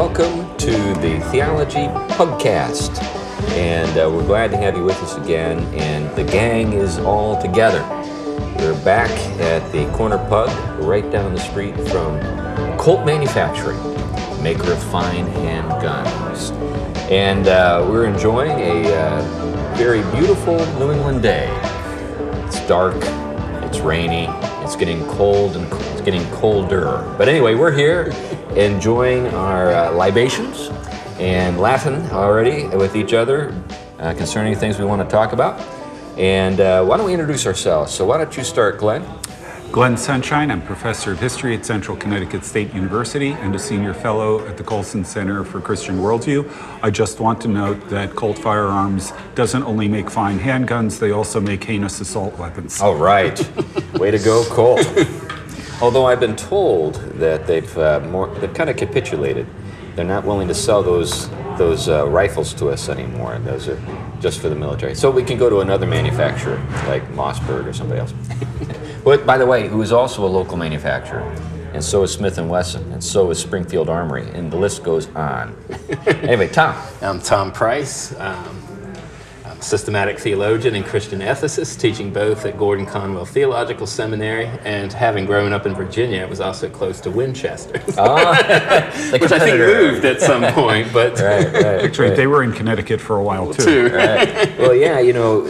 welcome to the Theology Pugcast. And uh, we're glad to have you with us again. And the gang is all together. We're back at the Corner Pug, right down the street from Colt Manufacturing, maker of fine handguns. And uh, we're enjoying a uh, very beautiful New England day. It's dark, it's rainy, it's getting cold and it's getting colder. But anyway, we're here enjoying our uh, libations and laughing already with each other uh, concerning things we want to talk about. And uh, why don't we introduce ourselves? So why don't you start, Glenn? Glenn Sunshine. I'm professor of history at Central Connecticut State University and a senior fellow at the Colson Center for Christian Worldview. I just want to note that Colt Firearms doesn't only make fine handguns, they also make heinous assault weapons. All right. Way to go, Colt. Although I've been told that they've uh, more, they've kind of capitulated. They're not willing to sell those those uh, rifles to us anymore. Those are just for the military. So we can go to another manufacturer like Mossberg or somebody else. but by the way, who is also a local manufacturer, and so is Smith and Wesson, and so is Springfield Armory, and the list goes on. anyway, Tom. I'm Tom Price. Um, systematic theologian and Christian ethicist, teaching both at Gordon Conwell Theological Seminary, and having grown up in Virginia, I was also close to Winchester, Ah, which I think moved at some point, but Right, right. Actually, right. they were in Connecticut for a while too. too. Right. Well, yeah, you know.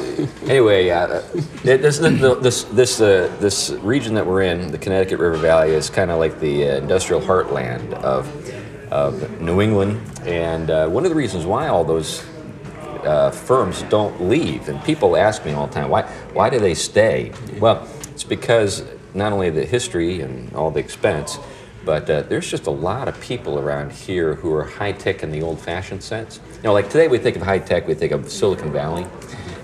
Anyway, uh, this this this uh, this region that we're in, the Connecticut River Valley, is kind of like the uh, industrial heartland of of New England, and uh, one of the reasons why all those uh, firms don't leave, and people ask me all the time, why why do they stay? Well, it's because not only the history and all the expense, but uh, there's just a lot of people around here who are high tech in the old fashioned sense. You know, like today we think of high tech, we think of Silicon Valley.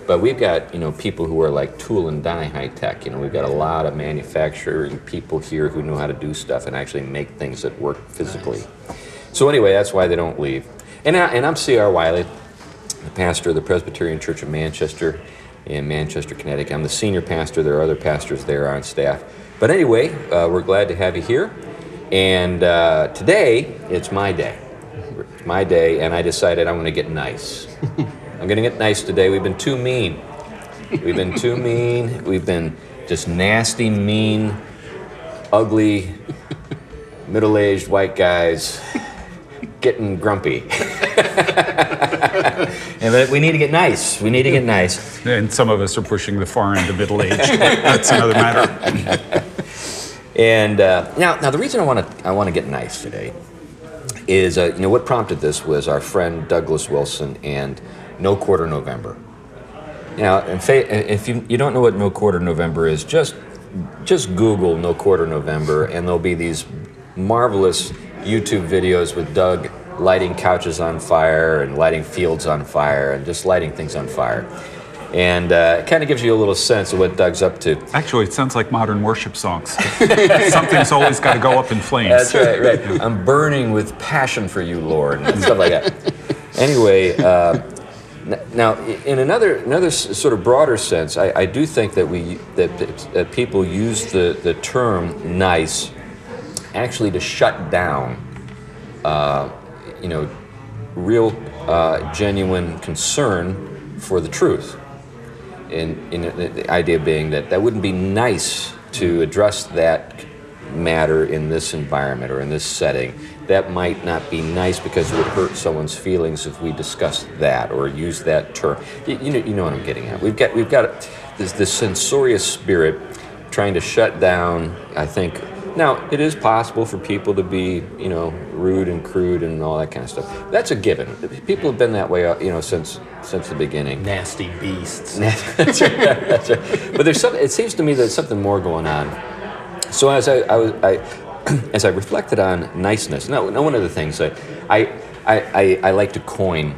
But we've got, you know, people who are like tool and die high tech. You know, we've got a lot of manufacturing people here who know how to do stuff and actually make things that work physically. So anyway, that's why they don't leave. And, I, and I'm C.R. Wiley, the pastor of the Presbyterian Church of Manchester in Manchester, Connecticut. I'm the senior pastor. There are other pastors there on staff. But anyway, uh, we're glad to have you here. And uh, today, it's my day. It's my day, and I decided I'm going to get nice. I'm going to get nice today. We've been too mean. We've been too mean. We've been just nasty, mean, ugly, middle aged white guys getting grumpy. and but we need to get nice. We need to get nice. And some of us are pushing the far end of middle age. That's another matter. And uh, now, now the reason I want to I want to get nice today is uh, you know what prompted this was our friend Douglas Wilson and No Quarter November. Now, if you, you don't know what No Quarter November is, just just Google No Quarter November, and there'll be these marvelous YouTube videos with Doug lighting couches on fire and lighting fields on fire and just lighting things on fire. And uh, it kind of gives you a little sense of what Doug's up to. Actually, it sounds like modern worship songs. Something's always got to go up in flames. That's right, right. I'm burning with passion for you, Lord, and stuff like that. Anyway, uh, now in another another sort of broader sense, I, I do think that we that, that people use the the term "nice" actually to shut down, uh, you know, real uh, genuine concern for the truth. And, the- the idea being that that wouldn't be nice to address that matter in this environment or in this setting. That might not be nice because it would hurt someone's feelings if we discussed that or use that term. You, you know, you know what I'm getting at. We've got we've got this, this censorious spirit trying to shut down. I think now it is possible for people to be you know rude and crude and all that kind of stuff. That's a given. People have been that way uh, you know since since the beginning. Nasty beasts. that's right. That's right. But there's something. It seems to me there's something more going on. So as I, I was, I, as I reflected on niceness, no, no one of the things that I, I, I, I like to coin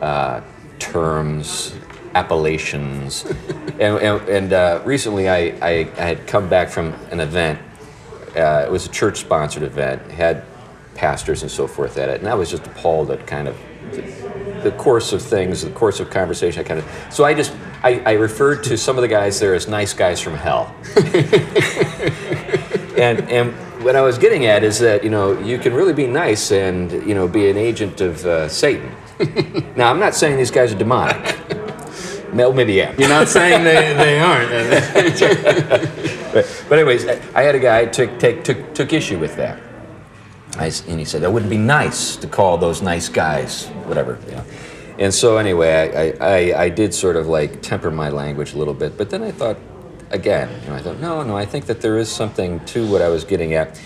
uh, terms, appellations, and, and, and uh, recently I, I, I had come back from an event. Uh, it was a church-sponsored event. Had pastors and so forth at it, and I was just appalled at kind of the, the course of things, the course of conversation. I kind of so I just I, I referred to some of the guys there as nice guys from hell, and and what I was getting at is that you know you can really be nice and you know be an agent of uh, Satan. now I'm not saying these guys are demonic. Maybe yeah. You're not saying they, they aren't. but, but anyways, I had a guy took take took took issue with that. I, and he said that wouldn't be nice to call those nice guys, whatever. You know. And so anyway, I, I, I did sort of like temper my language a little bit, but then I thought, again, know, I thought, no, no, I think that there is something to what I was getting at,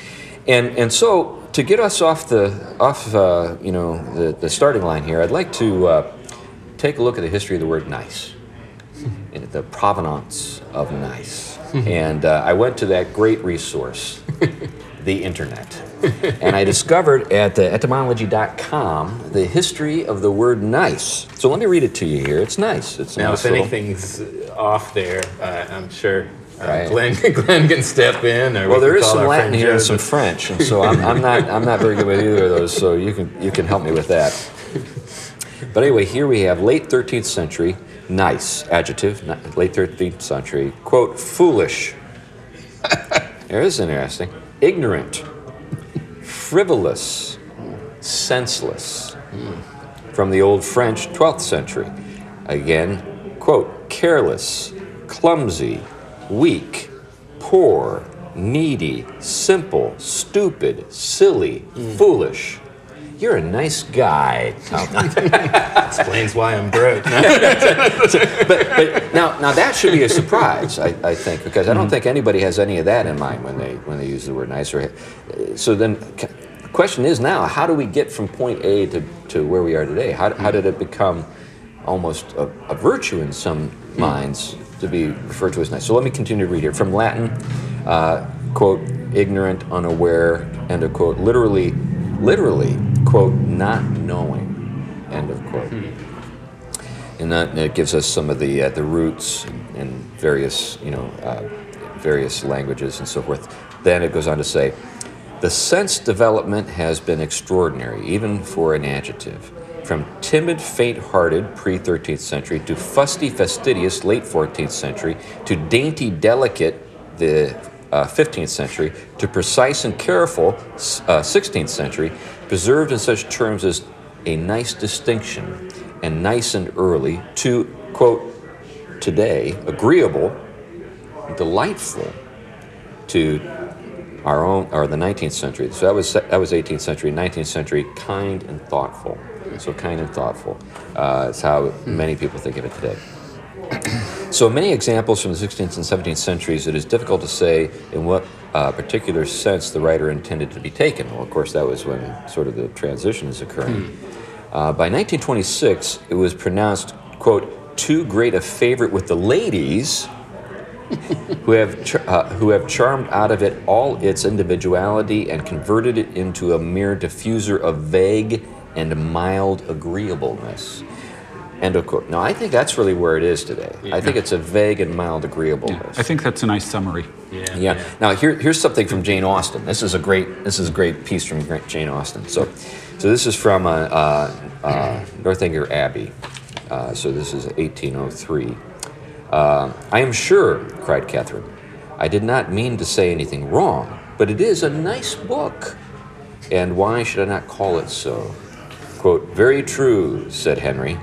and and so to get us off the off, uh, you know, the, the starting line here, I'd like to uh, take a look at the history of the word nice, and the provenance of nice, and uh, I went to that great resource, the internet and I discovered at the etymology.com the history of the word nice. So let me read it to you here. It's nice. It's now, nice if little- anything's off there, uh, I'm sure uh, Right. Glenn, Glenn can step in. Or Well, we there is some Latin here and some French, and so I'm, I'm not I'm not very good with either of those. So you can you can help me with that. But anyway, here we have late 13th century, nice adjective, late 13th century. Quote foolish. There is interesting. Ignorant, frivolous, senseless. From the Old French 12th century. Again, quote, careless, clumsy, weak, poor, needy, simple, stupid, silly, hmm. foolish. You're a nice guy. Explains why I'm broke. but, but now, now that should be a surprise, I, I think, because I don't think anybody has any of that in mind when they when they use the word nice. Or, uh, so then, the question is now, how do we get from point A to, to where we are today? How, how did it become almost a, a virtue in some minds to be referred to as nice? So let me continue to read here from Latin, uh, quote, ignorant, unaware, end of quote, literally, literally, quote, not knowing, end of quote and that it gives us some of the uh, the roots in various you know uh, various languages and so forth. Then it goes on to say, the sense development has been extraordinary, even for an adjective. From timid, faint-hearted pre-13th century to fusty, fastidious late 14th century to dainty, delicate the uh, 15th century to precise and careful uh, 16th century, preserved in such terms as a nice distinction and nice and early to quote today agreeable, delightful to our own or the 19th century. So that was that was 18th century, 19th century, kind and thoughtful. So kind and thoughtful. Uh, it's how many people think of it today. So many examples from the 16th and 17th centuries, it is difficult to say in what uh, particular sense the writer intended to be taken. Well, of course, that was when sort of the transition is occurring. Uh, by 1926, it was pronounced, quote, too great a favorite with the ladies who have, char- uh, who have charmed out of it all its individuality and converted it into a mere diffuser of vague and mild agreeableness. End of quote. Now, I think that's really where it is today. I think it's a vague and mild agreeableness. I think that's a nice summary. Yeah. Yeah. Now here, here's something from Jane Austen. This is a great this is a great piece from Jane Austen. So, so this is from uh, uh, uh, Northanger Abbey. Uh, so this is 1803. Uh, I am sure, cried Catherine, I did not mean to say anything wrong, but it is a nice book, and why should I not call it so? Quote, Very true, said Henry,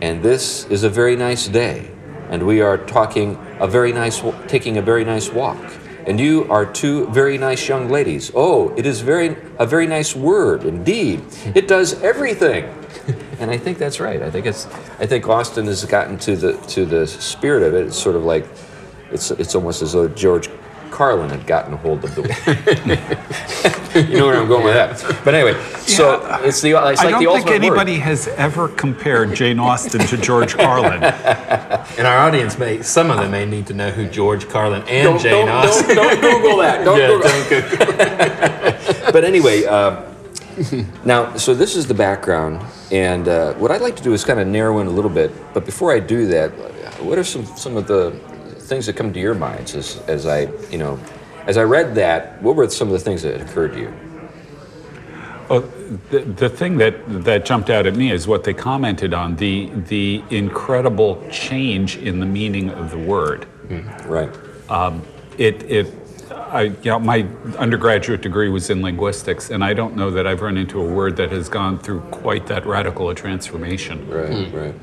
and this is a very nice day, and we are talking a very nice, taking a very nice walk, and you are two very nice young ladies. Oh, it is very a very nice word indeed. It does everything, and I think that's right. I think it's I think Austen has gotten to the to the spirit of it. It's sort of like it's it's almost as though George Carlin had gotten a hold of the. you know where I'm going with that. But anyway, so it's the it's like I don't the think ultimate word. anybody has ever compared Jane Austen to George Carlin. And our audience may, some of them may need to know who George Carlin and Don't, Jane don't, Austen. don't, don't Google that. Don't Yeah, Google. don't But anyway, uh, now so this is the background, and uh, what I'd like to do is kind of narrow in a little bit. But before I do that, what are some some of the things that come to your minds as as I you know as I read that? What were some of the things that occurred to you? Well, the, the thing that, that jumped out at me is what they commented on the, the incredible change in the meaning of the word. Mm, right. Um, it, it, I, you know, my undergraduate degree was in linguistics, and I don't know that I've run into a word that has gone through quite that radical a transformation. Right, hmm. right.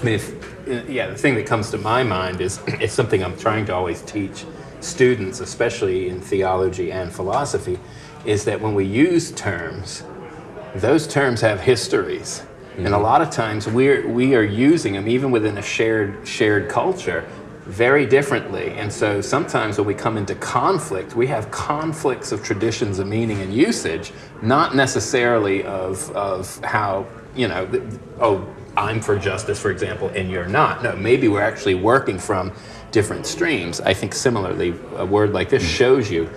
I mean, if, uh, yeah, the thing that comes to my mind is it's something I'm trying to always teach students, especially in theology and philosophy, is that when we use terms, those terms have histories. And a lot of times we're, we are using them, even within a shared, shared culture, very differently. And so sometimes when we come into conflict, we have conflicts of traditions of meaning and usage, not necessarily of, of how, you know, oh, I'm for justice, for example, and you're not. No, maybe we're actually working from different streams. I think similarly, a word like this shows you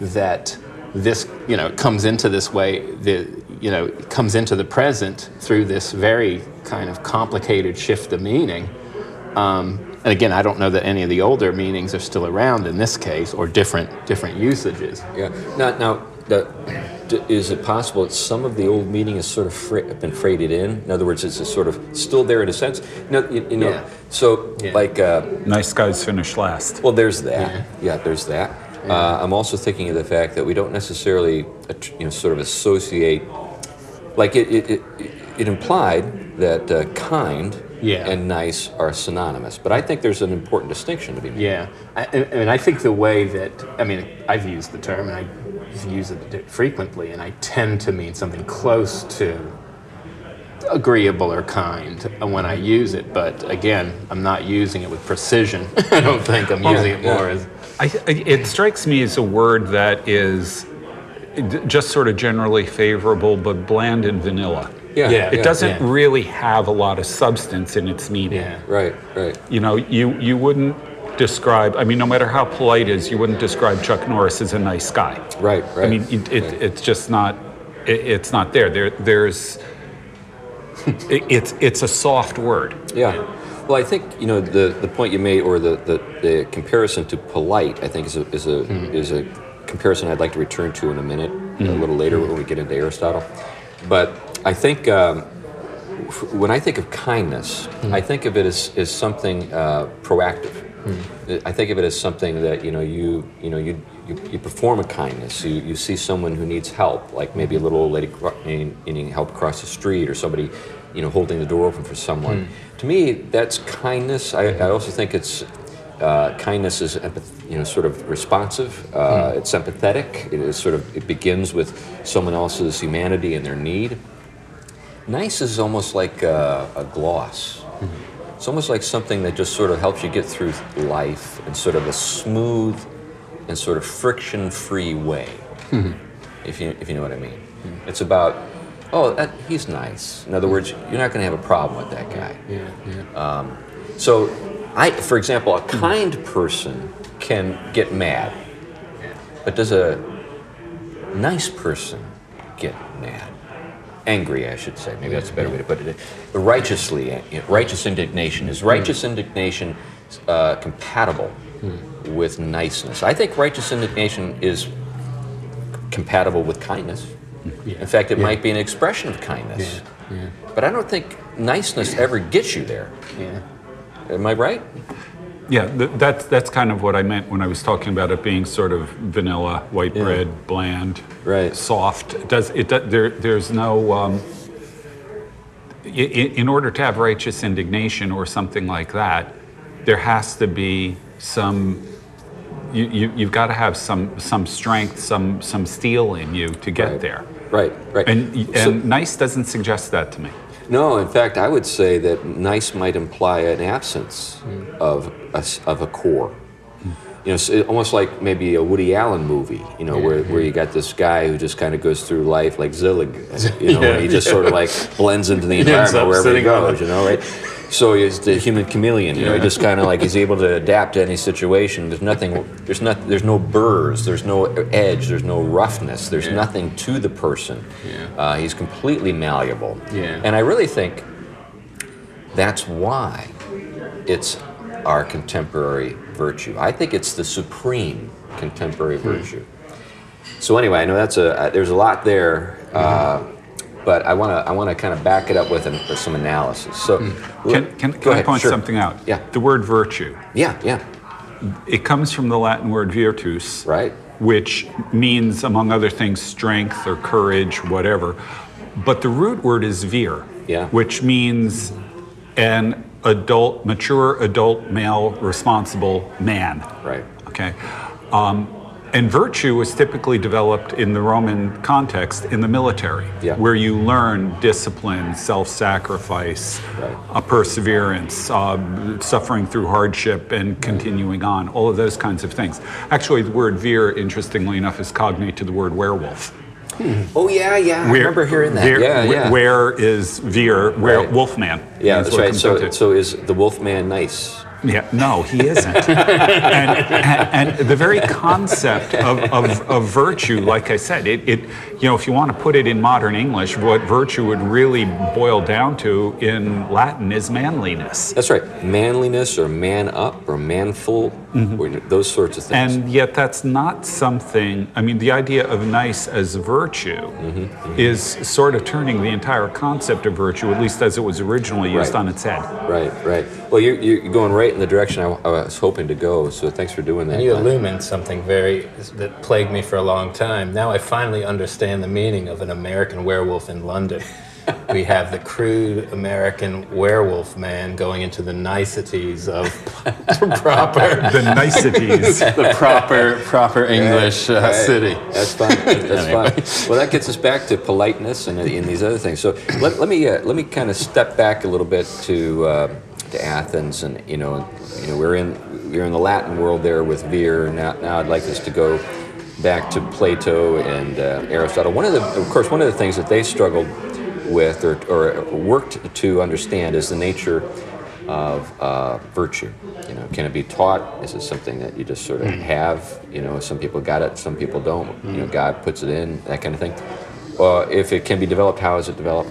that this, you know, comes into this way, the, you know, comes into the present through this very kind of complicated shift of meaning. Um, and again, I don't know that any of the older meanings are still around in this case, or different different usages. Yeah. Now, now the, d- is it possible that some of the old meaning has sort of fra- been freighted in? In other words, it's a sort of still there in a sense. No, you, you know. Yeah. So, Yeah. like, uh, Nice guys finish last. well, there's that. Yeah, there's that. Uh, I'm also thinking of the fact that we don't necessarily, you know, sort of associate. Like it, it, it, it implied that uh, kind Yeah. and nice are synonymous, but I think there's an important distinction to be made. Yeah, I, I mean, I think the way that I mean, I've used the term and I use it frequently, and I tend to mean something close to agreeable or kind uh, when I use it. But again, I'm not using it with precision. I don't think I'm oh, using it more as I, I- it strikes me as a word that is just sort of generally favorable, but bland and vanilla. Yeah, Yeah. It doesn't yeah. really have a lot of substance in its meaning. yeah. Right, right. You know, you, you wouldn't describe, I mean, no matter how polite it is, you wouldn't describe Chuck Norris as a nice guy. Right, right. I mean, it, it, it's just not, it, it's not there. there there's, it, it's, it's a soft word. Yeah. Well, I think you know the, the point you made, or the, the, the comparison to polite, I think is a is a is a comparison I'd like to return to in a minute, a little later when we get into Aristotle. But I think um, when I think of kindness, I think of it as, as something uh, proactive. I think of it as something that you know you you know you you, you perform a kindness. You, you see someone who needs help, like maybe a little old lady needing, help across the street, or somebody you know holding the door open for someone. To me, that's kindness. I, I also think it's uh, kindness is empath- you know sort of responsive. Uh, It's empathetic. It is sort of it begins with someone else's humanity and their need. Nice is almost like a, a gloss. It's almost like something that just sort of helps you get through life in sort of a smooth and sort of friction-free way. Mm-hmm. If you if you know what I mean. It's about oh that, he's nice. In other words, you're not going to have a problem with that guy. Yeah, yeah. Um, so, I, for example, a hmm. kind person can get mad, but does a nice person get mad? Angry, I should say. Maybe that's a better way to put it. Righteously, righteous indignation. Is righteous indignation uh, compatible with niceness? I think righteous indignation is compatible with kindness. In fact, it might be an expression of kindness. yeah. But I don't think niceness ever gets you there. yeah. Am I right? Yeah, th- that's, that's kind of what I meant when I was talking about it being sort of vanilla, white Yeah. bread, bland, Right. soft. It does it? does- There, there's no. Um, in order to have righteous indignation or something like that, there has to be some. You, you, you've got to have some some strength, some some steel in you to get Right. there. Right, right. And and So- nice doesn't suggest that to me. No, in fact, I would say that nice might imply an absence hmm. of a, of a core. You know, it's almost like maybe a Woody Allen movie. You know, where, where you got this guy who just kind of goes through life like Zelig. You know, Yeah, and he just sort of like blends into the environment wherever he goes. You know, right? So he's the human chameleon. You know, he just kind of like he's able to adapt to any situation. There's nothing. There's not. There's no burrs. There's no edge. There's no roughness. There's Yeah. nothing to the person. Yeah. Uh, he's completely malleable. Yeah. And I really think that's why it's our contemporary virtue. I think it's the supreme contemporary Hmm. virtue. So anyway, I know that's a uh, there's a lot there, uh, but I want to I want to kind of back it up with, an, with some analysis. So Hmm. Can, can, go can I point sure. something out? Yeah. The word virtue. Yeah, yeah. it comes from the Latin word virtus, Right. which means, among other things, strength or courage, whatever. But the root word is vir, Yeah. which means an adult, mature adult male, responsible man. Right. Okay. Um, and virtue was typically developed in the Roman context in the military, Yeah. where you learn discipline, self sacrifice, Right. uh, perseverance, uh, suffering through hardship, and continuing on, all of those kinds of things. Actually, the word vir, interestingly enough, is cognate to the word werewolf. Hmm. Oh yeah, yeah. I remember hearing that. Where, yeah, yeah. Where is vir? Where Right. wolfman? yeah, that's right. So, to. so is the Wolfman nice? Yeah, no, he isn't. and, and, and the very concept of, of, of virtue, like I said, it, it, you know, if you want to put it in modern English, what virtue would really boil down to in Latin is manliness. That's right. Manliness or man up or manful Mm-hmm. or those sorts of things. And yet, that's not something, I mean, the idea of nice as virtue mm-hmm, mm-hmm. is sort of turning the entire concept of virtue, at least as it was originally used Right. on its head. right, right. Well, you're, you're going right in the direction I, I was hoping to go. So thanks for doing that. And you Glenn. illumined something very that plagued me for a long time. Now I finally understand the meaning of an American werewolf in London. we have the crude American werewolf man going into the niceties of proper The niceties. the proper proper English uh, Right. city. That's fine. That's fun. Well, that gets us back to politeness and, and these other things. So let, let me uh, let me kind of step back a little bit to uh, to Athens, and you know, you know, we're in we're in the Latin world there with Vir. and Now, now I'd like us to go back to Plato and uh, Aristotle. One of the, of course, one of the things that they struggled with or, or worked to understand is the nature of uh, virtue. You know, can it be taught? Is it something that you just sort of have? You know, some people got it, some people don't. You know, God puts it in, that kind of thing. Uh, if it can be developed, how is it developed?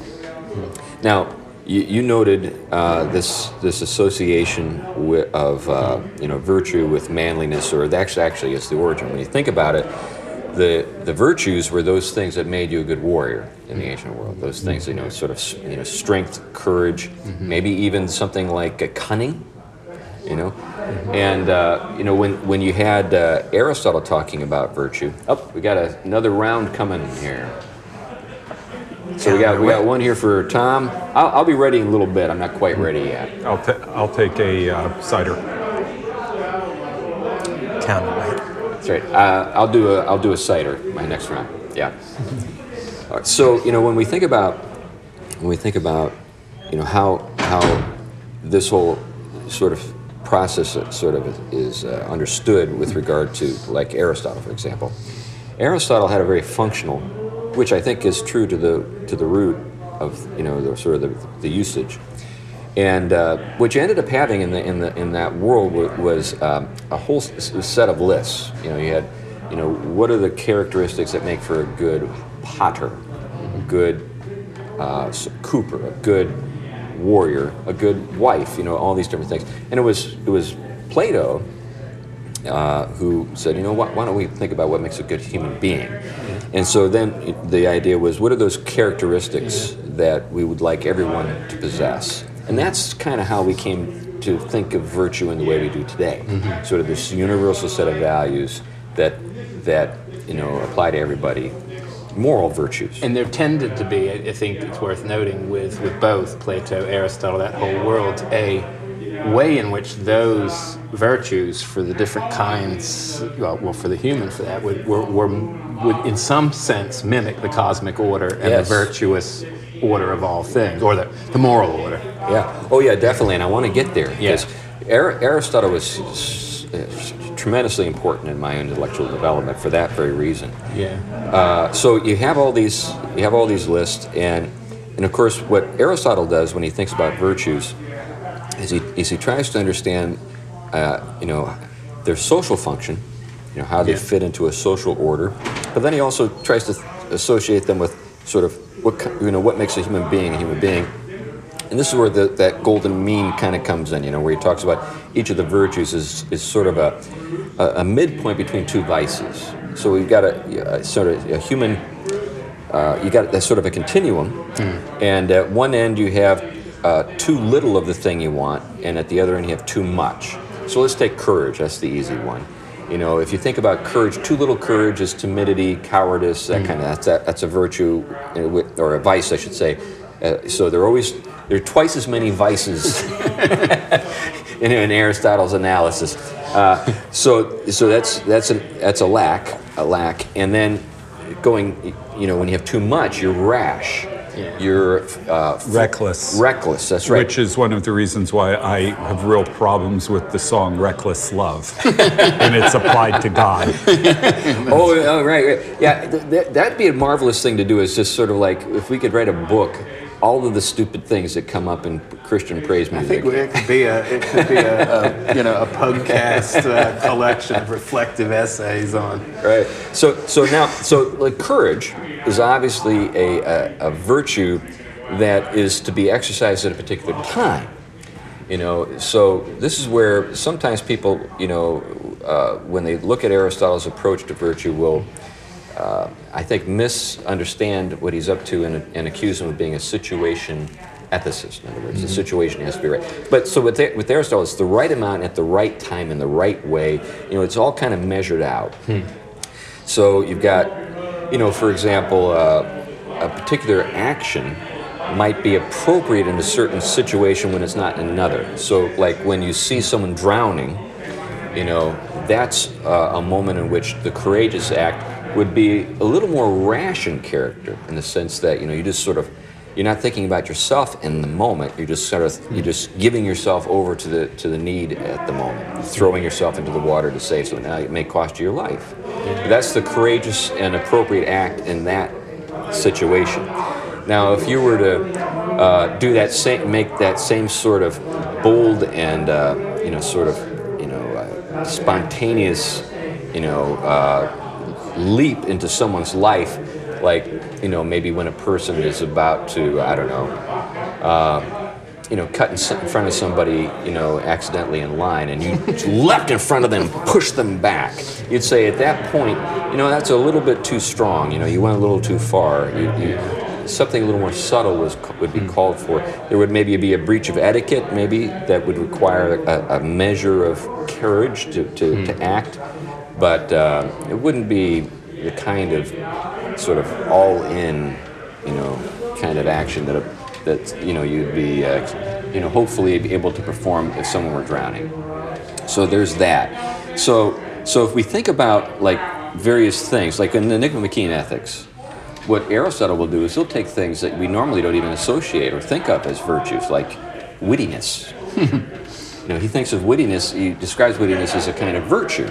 Now, you, you noted uh, this this association wi- of uh, you know virtue with manliness, or that's actually is the origin. When you think about it, the the virtues were those things that made you a good warrior in the ancient world. Those things, you know, sort of you know, strength, courage, maybe even something like a cunning. You know, and uh, you know when when you had uh, Aristotle talking about virtue. Oh, we got a, another round coming here. So we got we got one here for Tom. I'll, I'll be ready in a little bit. I'm not quite ready yet. I'll, ta- I'll take a uh, cider. Count right. Uh, I'll do a I'll do a cider my next round. Yeah. So you know when we think about when we think about you know how how this whole sort of process sort of is uh, understood with regard to like Aristotle, for example. Aristotle had a very functional, which I think is true to the to the root of you know the sort of the, the usage. And uh, what you ended up having in the in the in that world wa- was um, a whole set of lists. You know, you had, you know, what are the characteristics that make for a good potter, a good uh, cooper, a good warrior, a good wife. You know, all these different things. And it was it was Plato uh, who said, you know, why don't we think about what makes a good human being? And so then the idea was, what are those characteristics that we would like everyone to possess? And that's kind of how we came to think of virtue in the way we do today. Mm-hmm. Sort of this universal set of values that that you know apply to everybody, moral virtues. And there tended to be, I I think it's worth noting, with, with both Plato, Aristotle, that whole world, a way in which those virtues for the different kinds, well, well for the human for that, would, were, were, would in some sense mimic the cosmic order and Yes. the virtuous order of all things, or the, the moral order. Yeah. Oh, yeah, definitely. And I want to get there Ar- Aristotle was tremendously important in my intellectual development for that very reason. Yeah. Uh, so you have all these, you have all these lists, and and of course, what Aristotle does when he thinks about virtues is he is he tries to understand, uh, you know, their social function, you know, how they Yeah. fit into a social order, but then he also tries to associate them with sort of what you know what makes a human being a human being. And this is where the, that golden mean kind of comes in, you know, where he talks about each of the virtues is, is sort of a, a, a midpoint between two vices. So we've got a, a sort of a human, uh, you got a sort of a continuum, and at one end you have uh, too little of the thing you want, and at the other end you have too much. So let's take courage. That's the easy one. You know, if you think about courage, too little courage is timidity, cowardice, that kind of that's a, that's a virtue with- or a vice, I should say. Uh, so there are always there are twice as many vices in, in Aristotle's analysis. Uh, so so that's that's a that's a lack a lack, and then going you know when you have too much, you're rash. Yeah. You're uh, Reckless. reckless. That's right. Which is one of the reasons why I have real problems with the song Reckless Love. and it's applied to God. Oh, oh, right, right. Yeah, th- th- that'd be a marvelous thing to do. Is just sort of like if we could write a book, all of the stupid things that come up in Christian praise I music. think it could be a it could be a, a you know a podcast uh, collection of reflective essays on right. So, so now, so like courage is obviously a, a, a virtue that is to be exercised at a particular time. You know, so this is where sometimes people, you know, uh, when they look at Aristotle's approach to virtue, will uh, I think misunderstand what he's up to and, and accuse him of being a situation ethicist. In other words, the situation has to be right. But so with, with Aristotle, it's the right amount at the right time in the right way. You know, it's all kind of measured out. So you've got, you know, for example, uh, a particular action might be appropriate in a certain situation when it's not in another. So, like when you see someone drowning, you know, that's uh, a moment in which the courageous act would be a little more rash in character, in the sense that you know you just sort of you're not thinking about yourself in the moment. You're just sort of you're just giving yourself over to the to the need at the moment, throwing yourself into the water to save someone. Now it may cost you your life. But that's the courageous and appropriate act in that situation. Now, if you were to uh, do that same, make that same sort of bold and uh, you know, sort of you know, uh, spontaneous, you know, uh, leap into someone's life, like you know, maybe when a person is about to, I don't know, uh, you know, cut in in front of somebody, you know, accidentally in line, and you leapt in front of them, pushed them back. You'd say at that point, you know, that's a little bit too strong. You know, you went a little too far. You, you, something a little more subtle was would be called for. There would maybe be a breach of etiquette, maybe that would require a, a measure of courage to, to, to act, but uh, it wouldn't be the kind of sort of all-in, you know, kind of action that that you know you'd be, uh, you know, hopefully be able to perform if someone were drowning. So there's that. So so if we think about like various things, like in the Nicomachean Ethics, what Aristotle will do is he'll take things that we normally don't even associate or think of as virtues, like wittiness. you know, he thinks of wittiness. He describes wittiness as a kind of virtue.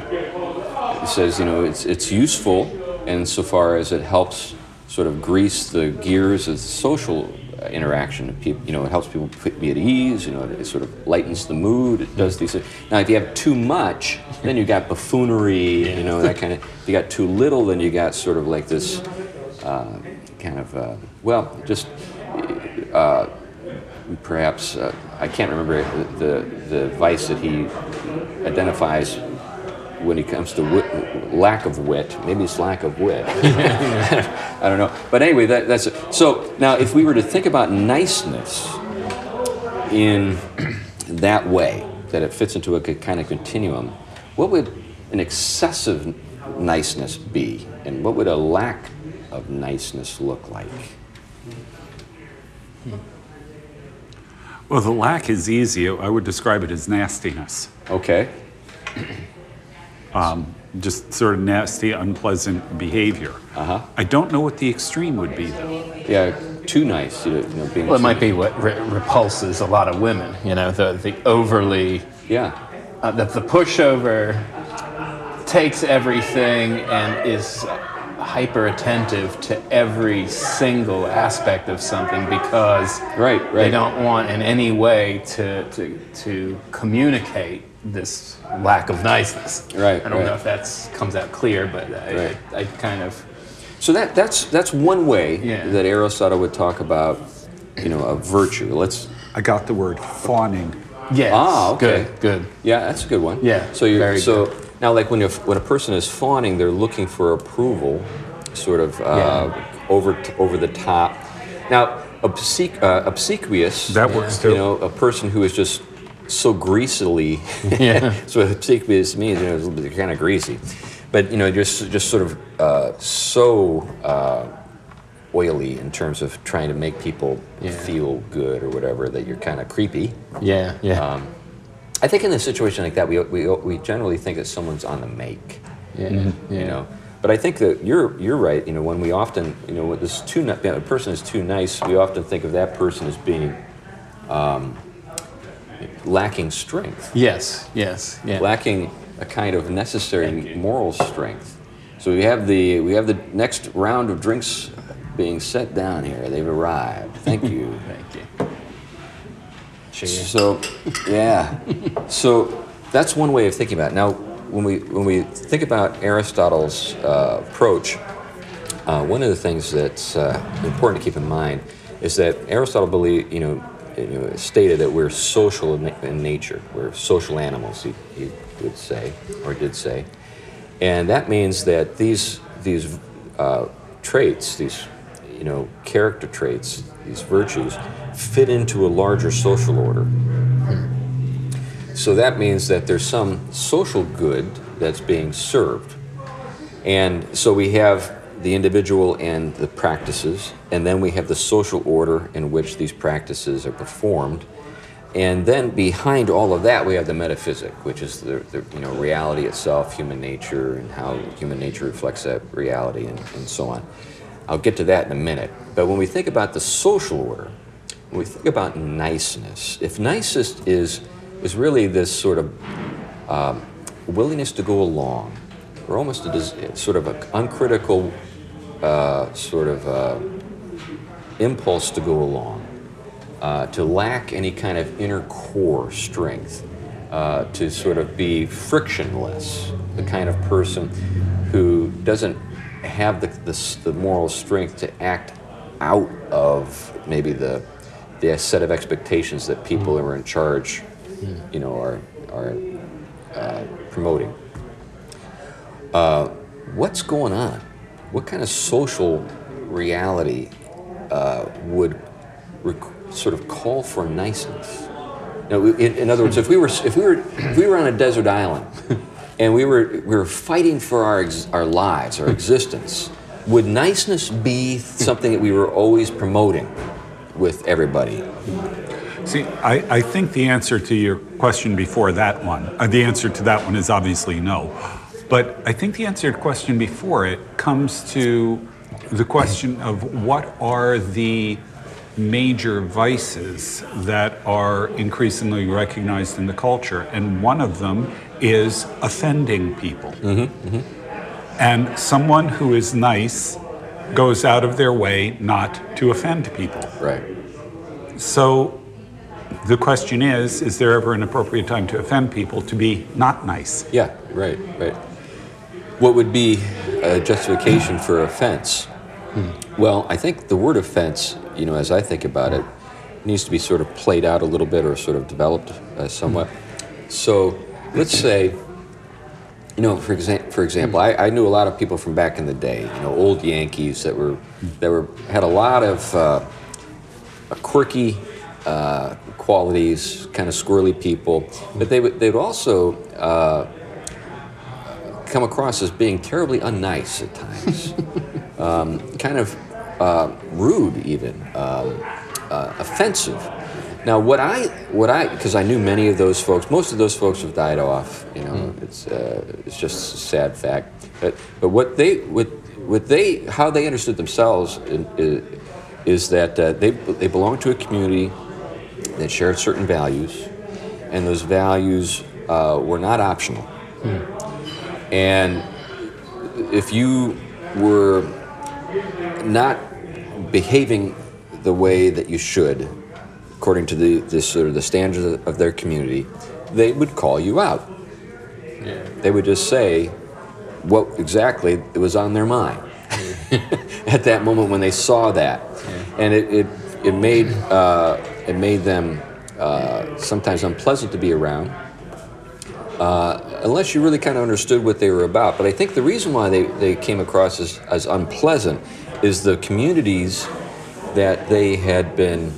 He says, you know, it's it's useful insofar as it helps sort of grease the gears of social interaction. You know, it helps people be at ease. You know, it, sort of lightens the mood. It does these. things. Now, if you have too much, then you got buffoonery. You know, that kind of. If you got too little, then you got sort of like this uh, kind of uh, well, just uh, perhaps uh, I can't remember the, the the vice that he identifies when it comes to wit, lack of wit. Maybe it's lack of wit. I don't know. But anyway, that, that's it. So now, if we were to think about niceness in that way, that it fits into a kind of continuum, what would an excessive niceness be? And what would a lack of niceness look like? Well, the lack is easy. I would describe it as nastiness. Okay. Just sort of nasty, unpleasant behavior. Uh-huh. I don't know what the extreme would be, though. Yeah, too nice. You know, being Well, it too- might be what re- repulses a lot of women. You know, the the overly Yeah. uh, the, the pushover takes everything and is hyper attentive to every single aspect of something because Right, they don't want in any way to, to, to communicate this lack of niceness. Right, I don't right. know if that comes out clear, but I, Right. I, I kind of So that that's that's one way Yeah. that Aristotle would talk about, you know, a virtue. Let's I got the word fawning. yes. Ah, okay. Good, good. yeah, that's a good one. Yeah, So you very so now like when you when a person is fawning, they're looking for approval, sort of uh, Yeah. over t- over the top. Now obsequ- uh, obsequious. That works too. You know, a person who is just so greasily. Yeah. so particularly means, you know, it's a little bit kind of greasy, but you know, just just sort of uh, so uh, oily in terms of trying to make people Yeah. feel good or whatever that you're kind of creepy. Yeah, yeah, Um, I think in a situation like that, we, we, we generally think that someone's on the make, yeah, you yeah. know. But I think that you're you're right. You know, when we often, you know, when this too ni- a person is too nice, we often think of that person as being um, lacking strength, Yes, yes, yeah. lacking a kind of necessary moral strength. So we have the we have the next round of drinks being set down here. They've arrived. Thank you. Thank you. So, yeah. So that's one way of thinking about it. Now, when we when we think about Aristotle's uh, approach, uh, one of the things that's uh, important to keep in mind is that Aristotle believed, you know, you know, stated that we're social in, in nature. We're social animals. He, he would say, or did say, and that means that these these uh, traits, these you know character traits, these virtues, fit into a larger social order. So that means that there's some social good that's being served. And so we have the individual and the practices, and then we have the social order in which these practices are performed. And then behind all of that, we have the metaphysic, which is the, the you know reality itself, human nature, and how human nature reflects that reality, and, and so on. I'll get to that in a minute. But when we think about the social order, when we think about niceness, if niceness is is really this sort of um, willingness to go along, or almost a sort of an uncritical uh, sort of uh, impulse to go along, uh, to lack any kind of inner core strength, uh, to sort of be frictionless, the kind of person who doesn't have the, the, the moral strength to act out of maybe the, the set of expectations that people who are in charge, you know, are, are uh, promoting. Uh, what's going on? What kind of social reality uh, would rec- sort of call for niceness? Now, in, in other words, if we were if we were if we were on a desert island and we were we were fighting for our ex- our lives, our existence, would niceness be something that we were always promoting with everybody? See, I, I think the answer to your question before that one, uh, the answer to that one is obviously no. But I think the answer to the question before it comes to the question of what are the major vices that are increasingly recognized in the culture. And one of them is offending people. And someone who is nice goes out of their way not to offend people. Right. So the question is is there ever an appropriate time to offend people to be not nice? Yeah, right, right. What would be a justification for offense? Well, I think the word offense, you know, as I think about it, needs to be sort of played out a little bit or sort of developed uh, somewhat. So let's say, you know, for, exa- for example, I, I knew a lot of people from back in the day, you know, old Yankees that were, that were, had a lot of uh, quirky uh, qualities, kind of squirrely people, but they would, they would also uh, come across as being terribly unnice at times, um, kind of uh, rude, even um, uh, offensive. Now, what I, what I, because I knew many of those folks, most of those folks have died off. You know, it's, uh, it's just a sad fact. But, but what they, what, what they, how they understood themselves in, is, is that uh, they, they belonged to a community that shared certain values, and those values uh, were not optional. And if you were not behaving the way that you should, according to the, the sort of the standards of their community, they would call you out. Yeah. They would just say what exactly it was on their mind at that moment when they saw that, and it it, it made uh, it made them uh, sometimes unpleasant to be around uh, unless you really kind of understood what they were about. But I think the reason why they, they came across as, as unpleasant is the communities that they had been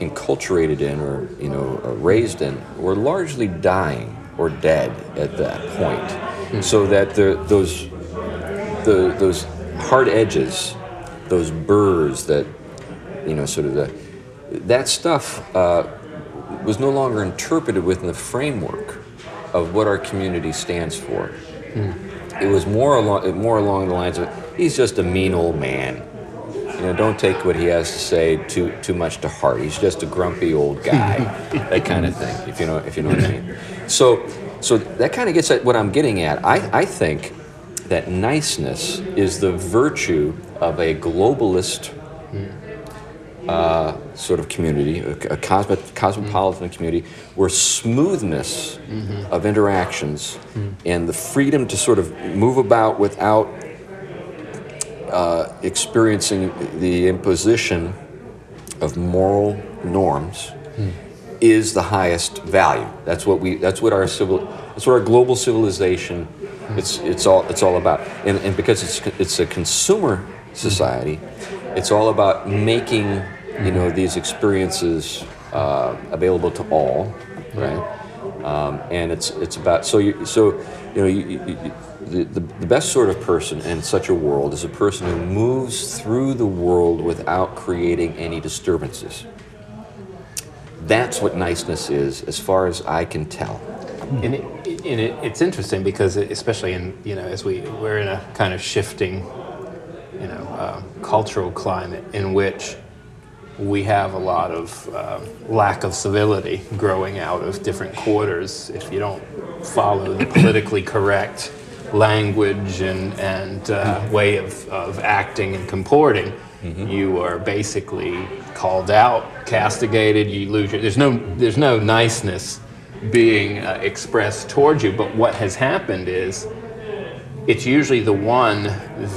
enculturated in or you know uh, raised in were largely dying or dead at that point, so that the, those the, those hard edges, those burrs that you know sort of the that stuff uh, was no longer interpreted within the framework of what our community stands for. It was more along more along the lines of he's just a mean old man. You know, don't take what he has to say too too much to heart. He's just a grumpy old guy, that kind of thing. If you know if you know what I mean. So so that kind of gets at what I'm getting at. I, I think that niceness is the virtue of a globalist uh, sort of community, a, a cosmo, cosmopolitan community, where smoothness of interactions and the freedom to sort of move about without uh, experiencing the imposition of moral norms is the highest value. That's what we. That's what our civil. That's what our global civilization. It's it's all it's all about. And, and because it's it's a consumer society, it's all about making you know these experiences uh, available to all, right? Um, and it's it's about so you so you know you, you, you, the, the the best sort of person in such a world is a person who moves through the world without creating any disturbances. That's what niceness is, as far as I can tell. And, it, and it, it's interesting because, it, especially in you know, as we we're in a kind of shifting, you know, uh, cultural climate in which we have a lot of uh, lack of civility growing out of different quarters. If you don't follow the politically correct language and and uh, way of, of acting and comporting, you are basically called out, castigated. You lose your. There's no there's no niceness being uh, expressed towards you. But what has happened is it's usually the one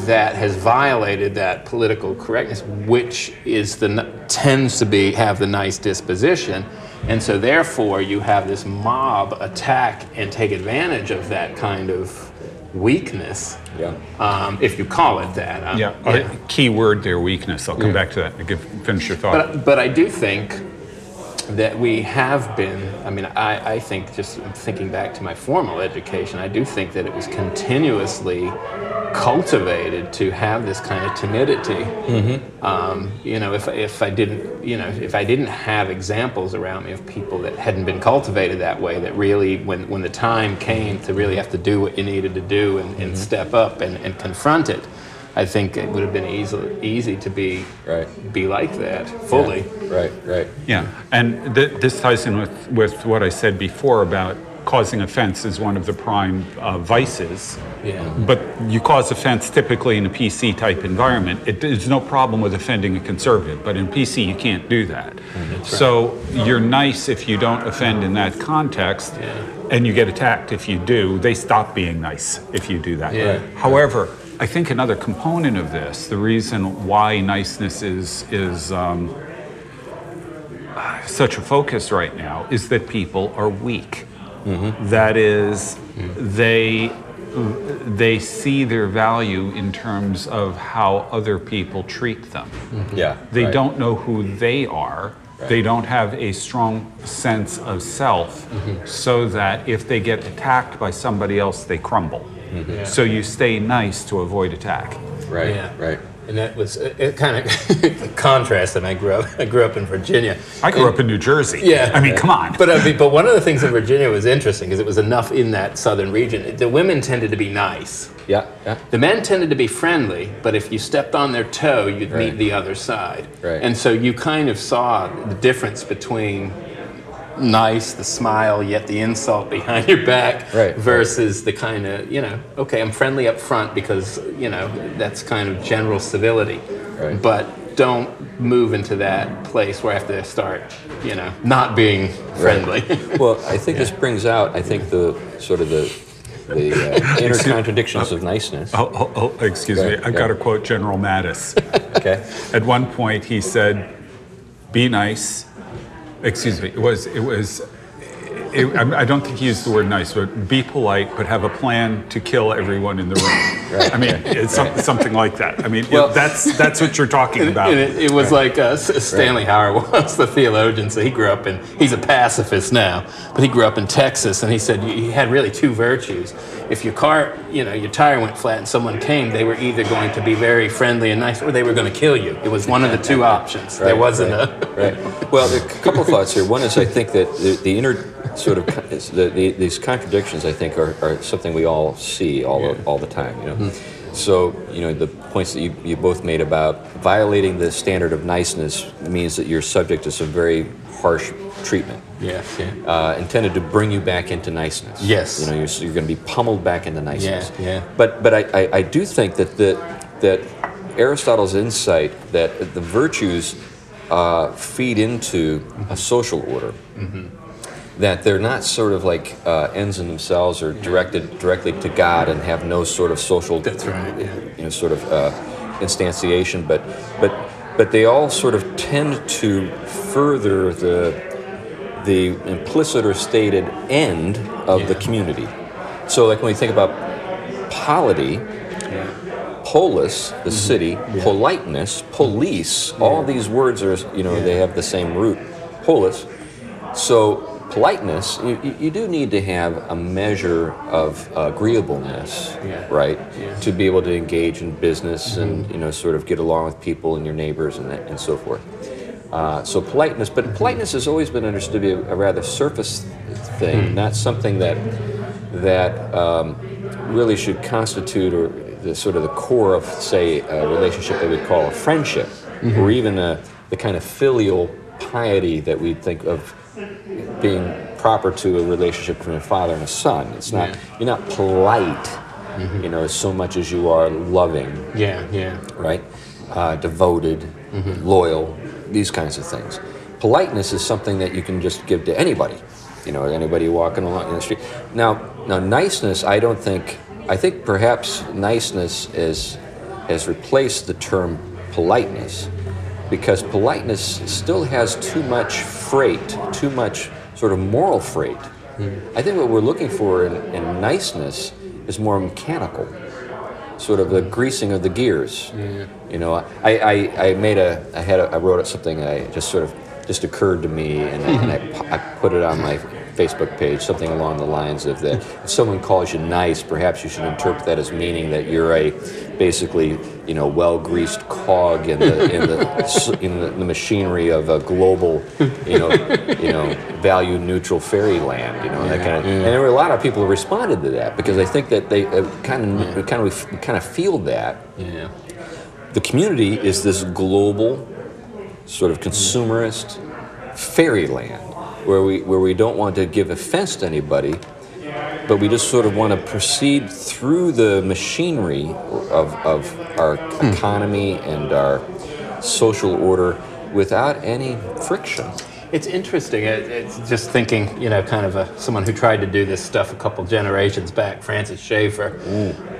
that has violated that political correctness, which is the tends to be have the nice disposition, and so therefore you have this mob attack and take advantage of that kind of weakness, Yeah. um, if you call it that. Um, Yeah, a key word there, weakness. I'll come back to that and give, finish your thought. But, but I do think that we have been, I mean, I, I think just thinking back to my formal education, I do think that it was continuously cultivated to have this kind of timidity. Um, you know, if, if I didn't, you know, if I didn't have examples around me of people that hadn't been cultivated that way, that really, when, when the time came to really have to do what you needed to do and, and step up and, and confront it, I think it would have been easy, easy to be Right. be like that fully. Right. Right. Yeah, and th- this ties in with, with what I said before about causing offense is one of the prime uh, vices. Yeah. But you cause offense typically in a PC type environment. It, there's no problem with offending a conservative, but in PC you can't do that. So you're nice if you don't offend in that context, and you get attacked if you do. They stop being nice if you do that. Yeah. However, I think another component of this, the reason why niceness is is um, such a focus right now, is that people are weak. That is, they they see their value in terms of how other people treat them. Yeah. They right. don't know who they are. They don't have a strong sense of self, mm-hmm. so that if they get attacked by somebody else, they crumble. Mm-hmm. So you stay nice to avoid attack. Right. Yeah. Right. And that was it, it kind of contrast. And I grew up. I grew up in Virginia. I grew up in New Jersey. Yeah. I mean, come on. But I mean, but one of the things in Virginia was interesting because it was enough in that southern region. The women tended to be nice. Yeah. Yeah. The men tended to be friendly, but if you stepped on their toe, you'd Right. meet the other side. Right. And so you kind of saw the difference between nice, the smile, yet the insult behind your back, Right. versus the kind of, you know, okay, I'm friendly up front because, you know, that's kind of general civility. Right. But don't move into that place where I have to start, you know, not being friendly. Well, I think this brings out, I think, the sort of the the uh, inner contradictions of niceness. Oh, oh, oh, excuse me. I've yeah. got to quote General Mattis. Okay. At one point, he said, "Be nice." Excuse me. It was. It was. It, I I don't think he used the word nice, but be polite, but have a plan to kill everyone in the room. right. I mean, it's some, something like that. I mean, Well- that's that's what you're talking about. And it, it was like uh, S- Stanley Hauerwas was the theologian. So he grew up in, he's a pacifist now, but he grew up in Texas and he said you, you had really two virtues. If your car, you know, your tire went flat and someone came, they were either going to be very friendly and nice or they were going to kill you. It was one of the two options. there wasn't right, a. right. Well, there are a couple of thoughts here. One is I think that the, the inner sort of the, the, these contradictions I think are, are something we all see all the, all the time. You know, so you know the points that you, you both made about violating the standard of niceness means that you're subject to some very harsh treatment. Yes, yeah. Uh, intended to bring you back into niceness. Yes. You know, you're, you're going to be pummeled back into niceness. Yeah, yeah. But but I, I, I do think that the, that Aristotle's insight that the virtues uh, feed into a social order. Mm-hmm. That they're not sort of like uh, ends in themselves or directed directly to God and have no sort of social, That's right, yeah. you know, sort of uh, instantiation, but but but they all sort of tend to further the the implicit or stated end of the community. So, like when we think about polity, polis, the city, politeness, police, all these words are, you know, they have the same root, polis. So, politeness, you, you- do need to have a measure of agreeableness, Yeah. right, Yeah. to be able to engage in business and, you know, sort of get along with people and your neighbors and, that, and so forth. Uh, so politeness, but politeness has always been understood to be a, a rather surface thing, not something that that um, really should constitute or the sort of the core of, say, a relationship that we call a friendship, or even a, the kind of filial piety that we think of being proper to a relationship between a father and a son. It's not Yeah. you're not polite, you know, so much as you are loving Yeah, yeah. right? Uh, devoted, loyal, these kinds of things. Politeness is something that you can just give to anybody, you know, anybody walking along in the street. Now, now niceness, I don't think. I think perhaps niceness is has replaced the term politeness, because politeness still has too much freight, too much sort of moral freight. Hmm. I think what we're looking for in, in niceness is more mechanical sort of the greasing of the gears. You know, I, I, I made a, I had a, I wrote something I just sort of just occurred to me, and, I, and I, I put it on my Facebook page, something along the lines of that. If someone calls you nice, perhaps you should interpret that as meaning that you're a basically, you know, well-greased cog in the in the in the, machinery of a global, you know, you know, value-neutral fairyland. You know, that kind of. And there were a lot of people who responded to that because I think that they uh, kind of kind of kind of feel that Yeah. the community is this global, sort of consumerist fairyland where we where we don't want to give offense to anybody, but we just sort of want to proceed through the machinery of, of our hmm. economy and our social order without any friction. It's interesting. It, it's just thinking, you know, kind of a, someone who tried to do this stuff a couple generations back, Francis Schaeffer.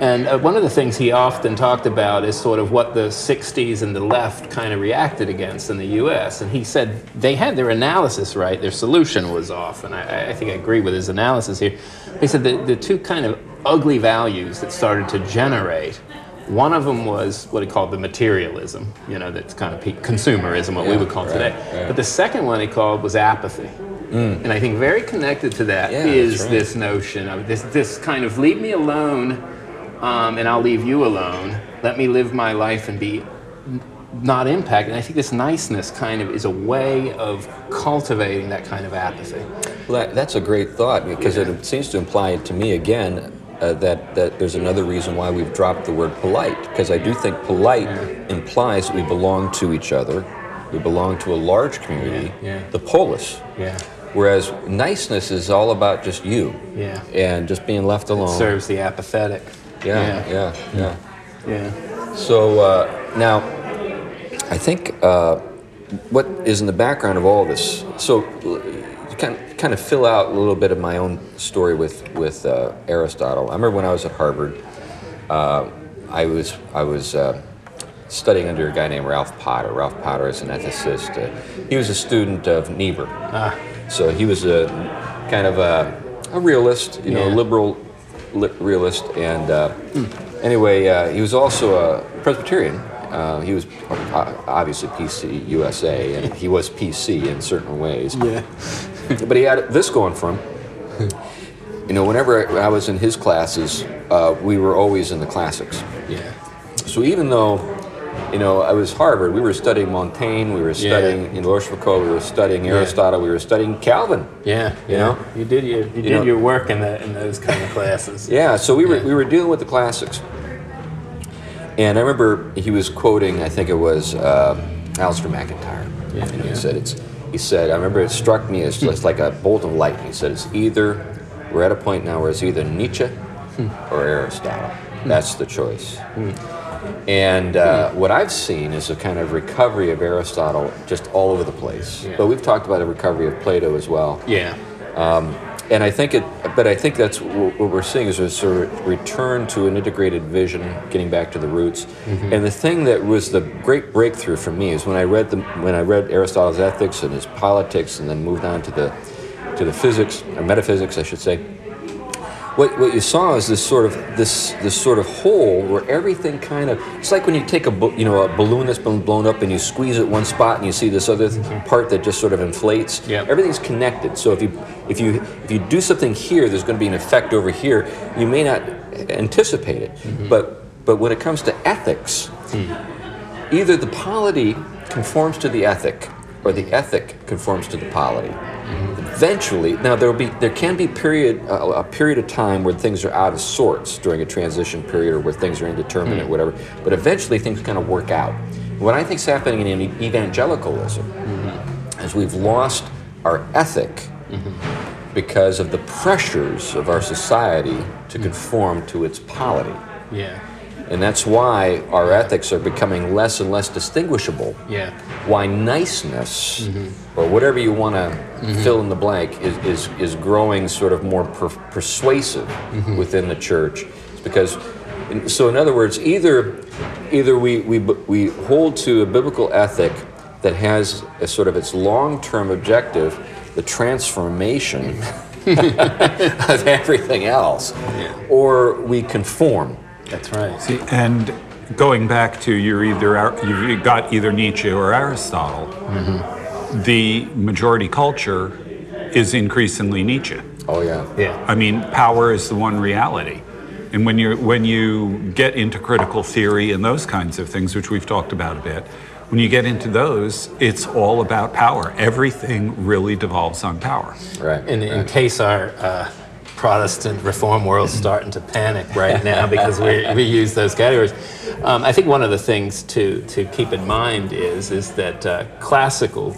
And uh, one of the things he often talked about is sort of what the 60s and the left kind of reacted against in the US. And he said they had their analysis right, their solution was off. And I, I think I agree with his analysis here. He said the, the two kind of ugly values that started to generate one of them was what he called the materialism, you know, that's kind of peak consumerism, what we would call right, today. right. But the second one he called was apathy. And I think very connected to that Mm. Yeah, is right. this notion of this, this kind of leave me alone um, and I'll leave you alone. Let me live my life and be not impacted. And I think this niceness kind of is a way of cultivating that kind of apathy. Well, that, that's a great thought because it seems to imply to me again uh, that, that there's another reason why we've dropped the word polite because I do think polite implies that we belong to each other, we belong to a large community, Yeah, yeah. the polis. Yeah. Whereas niceness is all about just you Yeah. and just being left alone. Serves the apathetic. yeah, yeah, yeah. Yeah. So uh, now, I think uh, what is in the background of all this. So, uh, kind kind of fill out a little bit of my own story with with uh, Aristotle. I remember when I was at Harvard, uh, I was I was. Uh, Studying under a guy named Ralph Potter. Ralph Potter is an ethicist. Uh, he was a student of Niebuhr, so he was a kind of a, a realist, you know, Yeah. liberal li- realist, and uh, anyway, uh, he was also a Presbyterian. Uh, he was obviously PC USA, and he was PC in certain ways. Yeah. but he had this going for him. You know, whenever I was in his classes, uh, we were always in the classics. Yeah. So even though, you know, I was Harvard, we were studying Montaigne, we were Yeah. studying in Rochefoucauld, we were studying Aristotle, we were studying Calvin. Yeah. You yeah. know? you did your you, did know- your work in that in those kind of classes. Yeah, so we were Yeah. we were dealing with the classics, and I remember he was quoting, I think it was uh, Alasdair MacIntyre, Yeah, and he yeah. said it's. He said, I remember it struck me as just like a bolt of lightning. He said, it's either we're at a point now where it's either Nietzsche or Aristotle. That's the choice. And uh, what I've seen is a kind of recovery of Aristotle just all over the place. Yeah. But we've talked about a recovery of Plato as well. Yeah. And I think it, but I think that's what we're seeing is a sort of return to an integrated vision, getting back to the roots. Mm-hmm. And the thing that was the great breakthrough for me is when I read the when I read Aristotle's Ethics and his Politics, and then moved on to the to the physics or metaphysics, I should say. What, what you saw is this sort of this this sort of hole where everything kind of it's like when you take a you know a balloon that's been blown up and you squeeze it one spot and you see this other mm-hmm. part that just sort of inflates. Yep. Everything's connected. So if you if you if you do something here, there's going to be an effect over here. You may not anticipate it, mm-hmm. but but when it comes to ethics, hmm. either the polity conforms to the ethic or the ethic conforms to the polity. Eventually, now there will be there can be period a, a period of time where things are out of sorts during a transition period or where things are indeterminate, hmm. whatever. But eventually, things kind of work out. What I think is happening in evangelicalism mm-hmm. is we've lost our ethic mm-hmm. because of the pressures of our society to hmm. conform to its polity. Yeah. And that's why our ethics are becoming less and less distinguishable. Yeah. Why niceness, mm-hmm. or whatever you want to mm-hmm. fill in the blank, is, is, is growing sort of more per- persuasive mm-hmm. within the church. It's because, so in other words, either, either we, we, we hold to a biblical ethic that has a sort of its long term objective, the transformation of everything else, or we conform. That's right. See, and going back to you're either you've got either Nietzsche or Aristotle. The majority culture is increasingly Nietzsche. Oh, yeah. Yeah. I mean, power is the one reality. And when you when you get into critical theory and those kinds of things, which we've talked about a bit, when you get into those, it's all about power. Everything really devolves on power. Right. In, in case our uh, Protestant reform world's starting to panic right now because we, we use those categories, um, I think one of the things to, to keep in mind is, is that uh, classical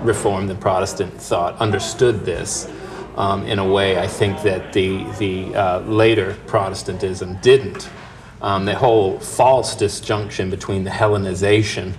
reform, the Protestant thought, understood this um, in a way I think that the, the uh, later Protestantism didn't. Um, the whole false disjunction between the Hellenization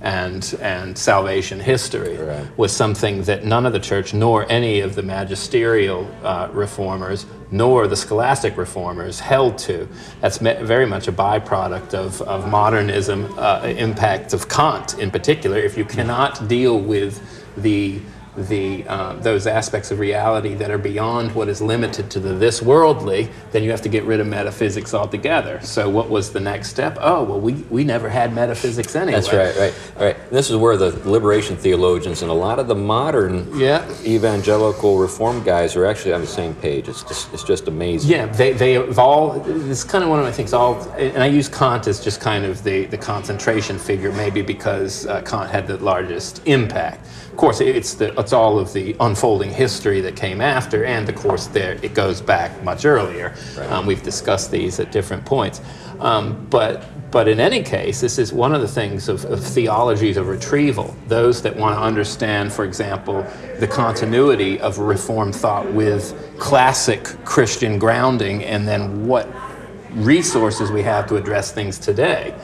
and, and salvation history Right. was something that none of the church, nor any of the magisterial uh, reformers, nor the scholastic reformers held to. That's me- very much a byproduct of, of modernism, uh, impact of Kant in particular. If you cannot deal with the the uh, those aspects of reality that are beyond what is limited to the this worldly, then you have to get rid of metaphysics altogether. So what was the next step? Oh well, we, we never had metaphysics anyway. That's right, right, right. This is where the liberation theologians and a lot of the modern Yeah. evangelical reform guys are actually on the same page. It's just, it's just amazing. Yeah, they, they have all, this is kind of one of my things, all, and I use Kant as just kind of the, the concentration figure, maybe because uh, Kant had the largest impact. Of course, it's, the, it's all of the unfolding history that came after, and of course, there it goes back much earlier. Um, we've discussed these at different points. Um, but, but in any case, this is one of the things of, of theologies of retrieval. Those that want to understand, for example, the continuity of Reformed thought with classic Christian grounding, and then what resources we have to address things today.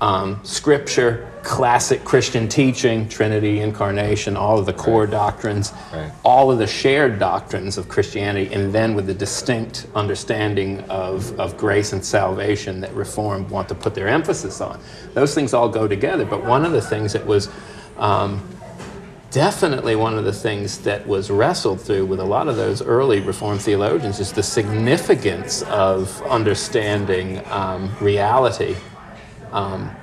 Um, scripture, classic Christian teaching, Trinity, incarnation, all of the core doctrines, Right. all of the shared doctrines of Christianity, and then with the distinct understanding of, of grace and salvation that Reformed want to put their emphasis on. Those things all go together, but one of the things that was um, definitely one of the things that was wrestled through with a lot of those early Reformed theologians is the significance of understanding um, reality um,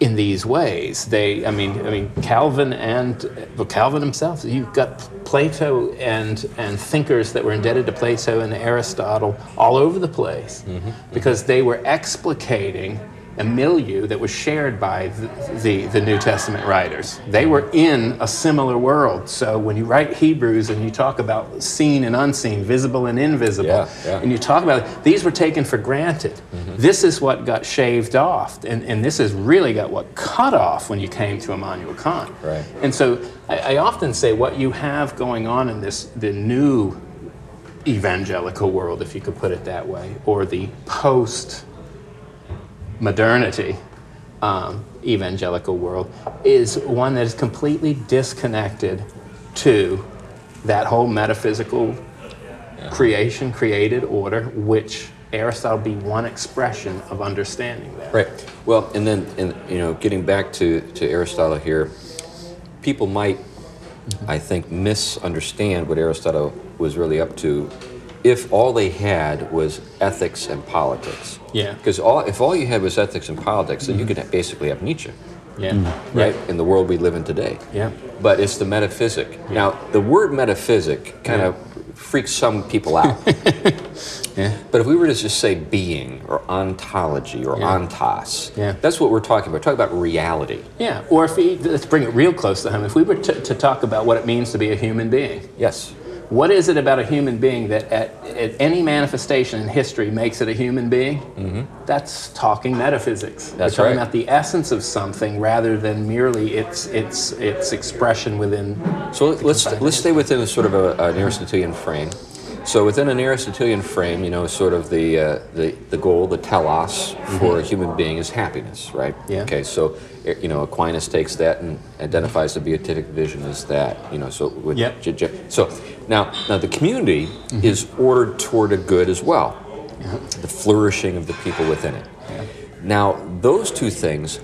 in these ways. They, I mean, I mean, Calvin and well, Calvin himself. You've got Plato and and thinkers that were indebted to Plato and Aristotle all over the place mm-hmm. because they were explicating a milieu that was shared by the, the, the New Testament writers. They were in a similar world. So when you write Hebrews and you talk about seen and unseen, visible and invisible, Yeah, yeah. and you talk about it, these were taken for granted. Mm-hmm. This is what got shaved off, and, and this is really got what cut off when you came to Immanuel Kant. Right. And so I, I often say what you have going on in this the new evangelical world, if you could put it that way, or the post modernity um, evangelical world, is one that is completely disconnected to that whole metaphysical creation, created order, which Aristotle be one expression of understanding that. Right. Well, and then, and, you know, getting back to, to Aristotle here, people might, I think, misunderstand what Aristotle was really up to if all they had was ethics and politics. Yeah. Because all, if all you had was ethics and politics, then you mm-hmm. could basically have Nietzsche, Yeah. Mm-hmm. right, in the world we live in today. Yeah. But it's the metaphysic. Now, the word metaphysic kind of freaks some people out. Yeah. But if we were to just say being or ontology or Yeah. ontos, Yeah. that's what we're talking about. We're about reality. Yeah. Or if we, let's bring it real close to home. If we were to, to talk about what it means to be a human being, Yes. What is it about a human being that at, at any manifestation in history makes it a human being? That's talking metaphysics. That's We're talking right. about the essence of something rather than merely its its its expression within. So let's let's stay within a sort of a, an Aristotelian frame. So within an Aristotelian frame, you know, sort of the uh, the the goal, the telos for a human being is happiness, right? Mm-hmm. Yeah. Okay. So you know, Aquinas takes that and identifies the beatific vision as that. You know, so with Yep. j- j- so now now the community mm-hmm. is ordered toward a good as well, the flourishing of the people within it. Now those two things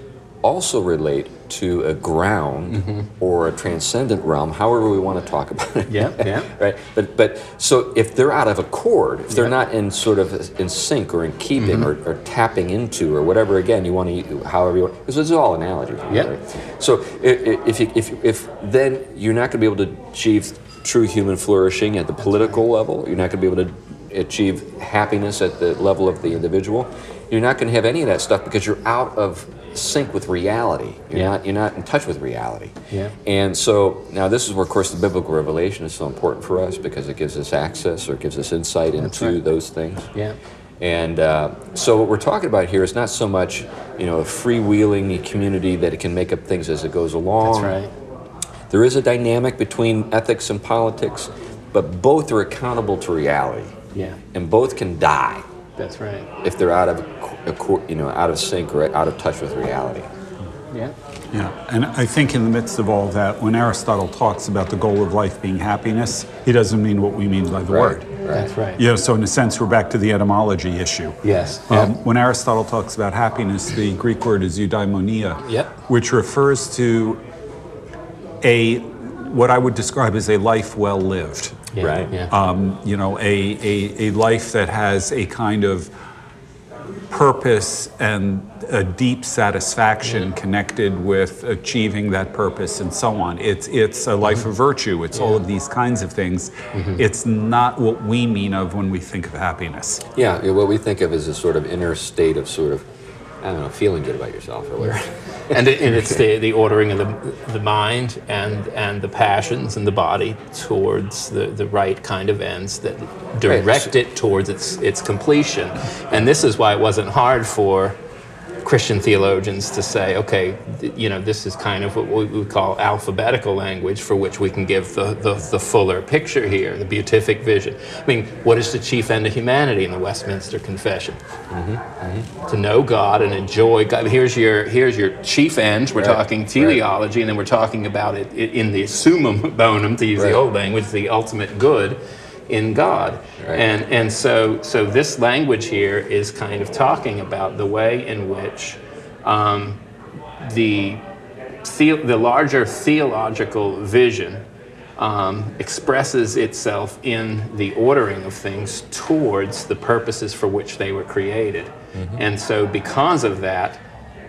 also relate to a ground mm-hmm. or a transcendent realm, however we want to talk about it. Yeah, yeah. right. But but so if they're out of accord, if they're Yeah. not in sort of in sync or in keeping mm-hmm. or, or tapping into or whatever, again, you want to however you want. Because this is all analogies. Yeah. Right? So i- i- if if if then you're not going to be able to achieve true human flourishing at the political level. You're not going to be able to achieve happiness at the level of the individual. You're not going to have any of that stuff because you're out of sync with reality. You're Yeah. not you're not in touch with reality. Yeah. And so now this is where, of course, the biblical revelation is so important for us because it gives us access or gives us insight into right. those things. Yeah. And uh, so what we're talking about here is not so much, you know, a freewheeling community that it can make up things as it goes along. That's right. There is a dynamic between ethics and politics, but both are accountable to reality, Yeah. and both can die That's right. if they're out of, acco- you know, out of sync or out of touch with reality. Yeah. Yeah, and I think in the midst of all that, when Aristotle talks about the goal of life being happiness, he doesn't mean what we mean by the word. That's right. You know, so in a sense, we're back to the etymology issue. Yes. Um, when Aristotle talks about happiness, the Greek word is eudaimonia, Yep. which refers to a what I would describe as a life well lived. Yeah. Right. Yeah. Um, you know, a, a, a life that has a kind of purpose and a deep satisfaction connected with achieving that purpose and so on. It's it's a life of virtue. It's all of these kinds of things. It's not what we mean of when we think of happiness. Yeah, yeah, what we think of is a sort of inner state of sort of, I don't know, feeling good about yourself or whatever. and, it, and it's the, the ordering of the, the mind and, and the passions and the body towards the, the right kind of ends that direct it towards its, its completion. And this is why it wasn't hard for Christian theologians to say, okay, you know, this is kind of what we would call alphabetical language for which we can give the, the, the fuller picture here, the beatific vision. I mean, what is the chief end of humanity in the Westminster Confession? Mm-hmm, mm-hmm. to know God and enjoy God. Here's your here's your chief ends. We're Right, talking teleology, and then we're talking about it in the summum bonum, to use Right. the old language, the ultimate good in God. Right. And and so so this language here is kind of talking about the way in which um, the the, the larger theological vision um, expresses itself in the ordering of things towards the purposes for which they were created. And so, because of that,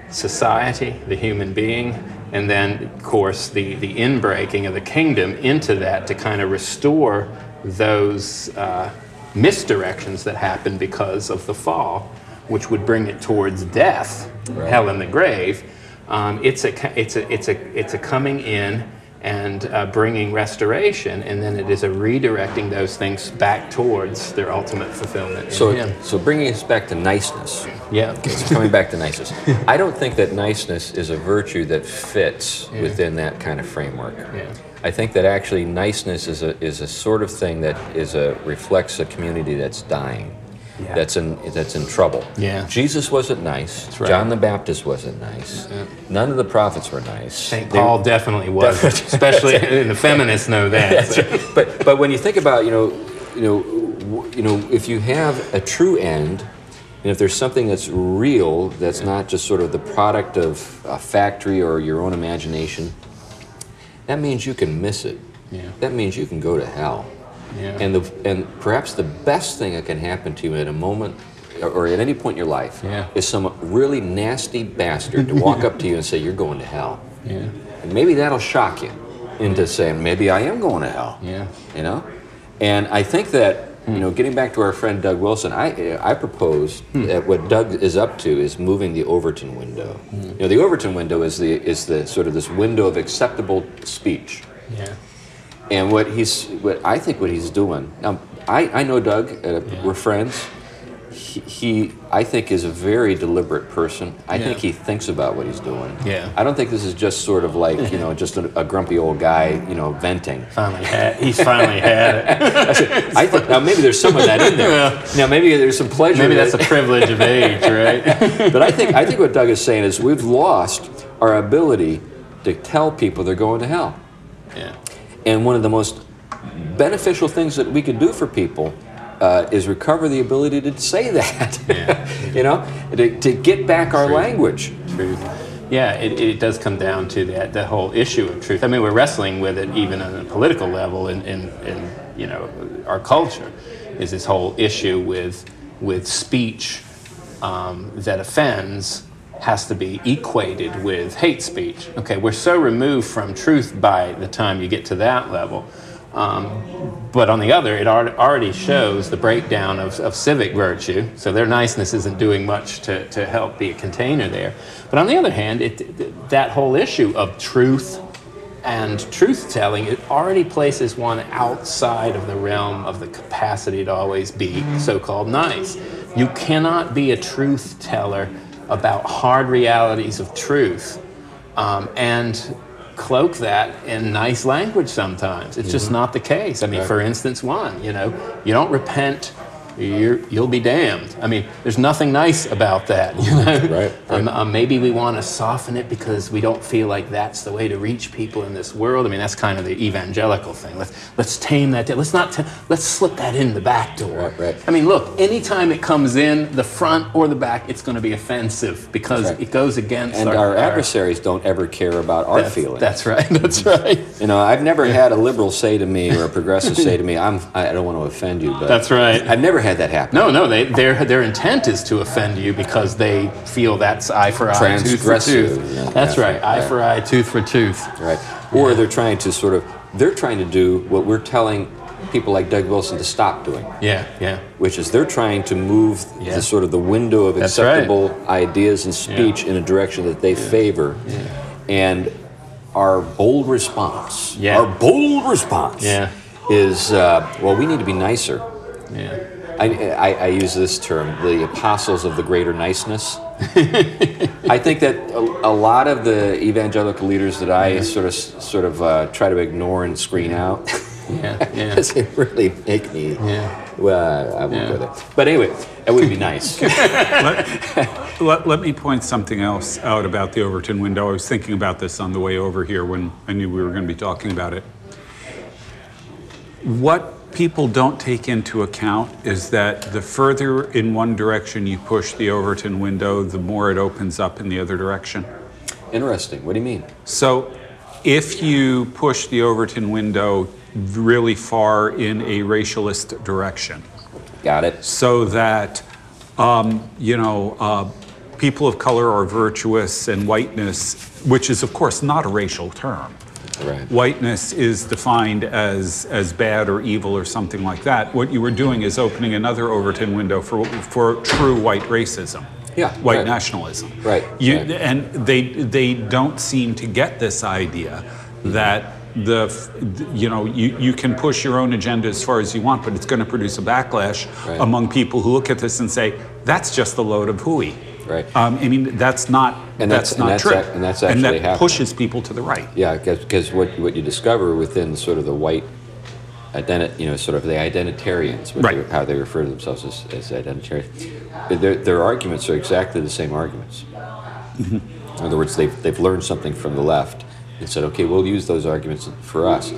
society, the human being, and then, of course, the, the inbreaking of the kingdom into that to kind of restore those uh, misdirections that happen because of the fall, which would bring it towards death, hell and the grave. Um, it's, a, it's, a, it's, a, it's a coming in and uh, bringing restoration, and then it is a redirecting those things back towards their ultimate fulfillment So, Him. so bringing us back to niceness. Yeah. So coming back to niceness, I don't think that niceness is a virtue that fits within that kind of framework. Yeah. I think that actually niceness is a is a sort of thing that is a reflects a community that's dying, Yeah. that's in that's in trouble. Yeah. Jesus wasn't nice. right. John the Baptist wasn't nice. None of the prophets were nice. St. They- Paul definitely was, especially and the feminists know that. so. but but when you think about you know you know you know if you have a true end and if there's something that's real that's not just sort of the product of a factory or your own imagination that means you can miss it Yeah. that means you can go to hell Yeah. and the and perhaps the best thing that can happen to you at a moment or- at any point in your life Yeah. is some really nasty bastard to walk up to you and say you're going to hell Yeah. and maybe that'll shock you into saying maybe I am going to hell Yeah. you know and i think that you know getting back to our friend doug wilson i i propose that what doug is up to is moving the overton window. You know the overton window is the is the sort of this window of acceptable speech. Yeah. and what he's what i think what he's doing now i i know doug uh, we're friends he, he i think is a very deliberate person i Yeah. think he thinks about what he's doing Yeah. i don't think this is just sort of like you know just a, a grumpy old guy you know venting Finally had, he's finally had it. I think now maybe there's some of that in there. Now maybe there's some pleasure. Maybe that's the privilege of age, right? but I think I think what Doug is saying is we've lost our ability to tell people they're going to hell. Yeah. And one of the most beneficial things that we could do for people uh, is recover the ability to say that. Yeah. you know, to, to get back our language. truth. Yeah, it, it does come down to that the whole issue of truth. I mean, we're wrestling with it even on a political level in, in, in you know our culture is this whole issue with with speech um, that offends has to be equated with hate speech. Okay, we're so removed from truth by the time you get to that level. Um, but on the other, it al- already shows the breakdown of, of civic virtue. So their niceness isn't doing much to, to help be a container there. But on the other hand, it, th- that whole issue of truth and truth telling, it already places one outside of the realm of the capacity to always be so called nice. You cannot be a truth teller about hard realities of truth um, and cloak that in nice language sometimes. It's just mm-hmm. not the case. I mean, for instance, one, you know, you don't repent. You're, you'll be damned. I mean, there's nothing nice about that, you know. Right, Um, um, maybe we want to soften it because we don't feel like that's the way to reach people in this world. I mean, that's kind of the evangelical thing. Let's let's tame that. Let's not. T- let's slip that in the back door. Right, right. I mean, look. Anytime it comes in the front or the back, it's going to be offensive because right. it goes against And our adversaries don't ever care about our that's, feelings. That's right. That's right. you know, I've never had a liberal say to me or a progressive say to me, "I'm I don't want to offend you," but That's right. I've never had that happen. No, no, they, their, their intent is to offend you because they feel that's eye for eye, tooth for tooth. yeah, That's yeah, right, eye right. for eye, tooth for tooth. right? Or they're trying to sort of they're trying to do what we're telling people like Doug Wilson to stop doing, Yeah, yeah. which is they're trying to move Yeah. the sort of the window of That's right. acceptable ideas and speech in a direction that they favor, and our bold response, Yeah. our bold response, Yeah. is uh, well, we need to be nicer. Yeah. I, I, I use this term, the apostles of the greater niceness. I think that a, a lot of the evangelical leaders that I sort of sort of uh, try to ignore and screen out, Yeah, yeah. they really make me. Yeah. Well, I won't Yeah. go there. But anyway, that would be nice. let, let, let me point something else out about the Overton window. I was thinking about this on the way over here when I knew we were going to be talking about it. What people don't take into account is that the further in one direction you push the Overton window, the more it opens up in the other direction. Interesting. What do you mean? So, if you push the Overton window really far in a racialist direction, Got it. so that um, you know uh, people of color are virtuous and whiteness, which is of course not a racial term. Right. Whiteness is defined as as bad or evil or something like that. What you were doing is opening another Overton window for for true white racism. Yeah, White right. nationalism. Right, You, right. And they they don't seem to get this idea that the you know you, you can push your own agenda as far as you want, but it's going to produce a backlash Right. among people who look at this and say that's just a load of hooey. Right. Um, I mean that's not And that's, that's- and not that's true. ac- and that's and that happening. pushes people to the right. Yeah, because what what you discover within sort of the white identi- you know, sort of the identitarians, Right. they- how they refer to themselves as, as identitarians, their, their arguments are exactly the same arguments. Mm-hmm. In other words, they've, they've learned something from the left and said, okay, we'll use those arguments for us.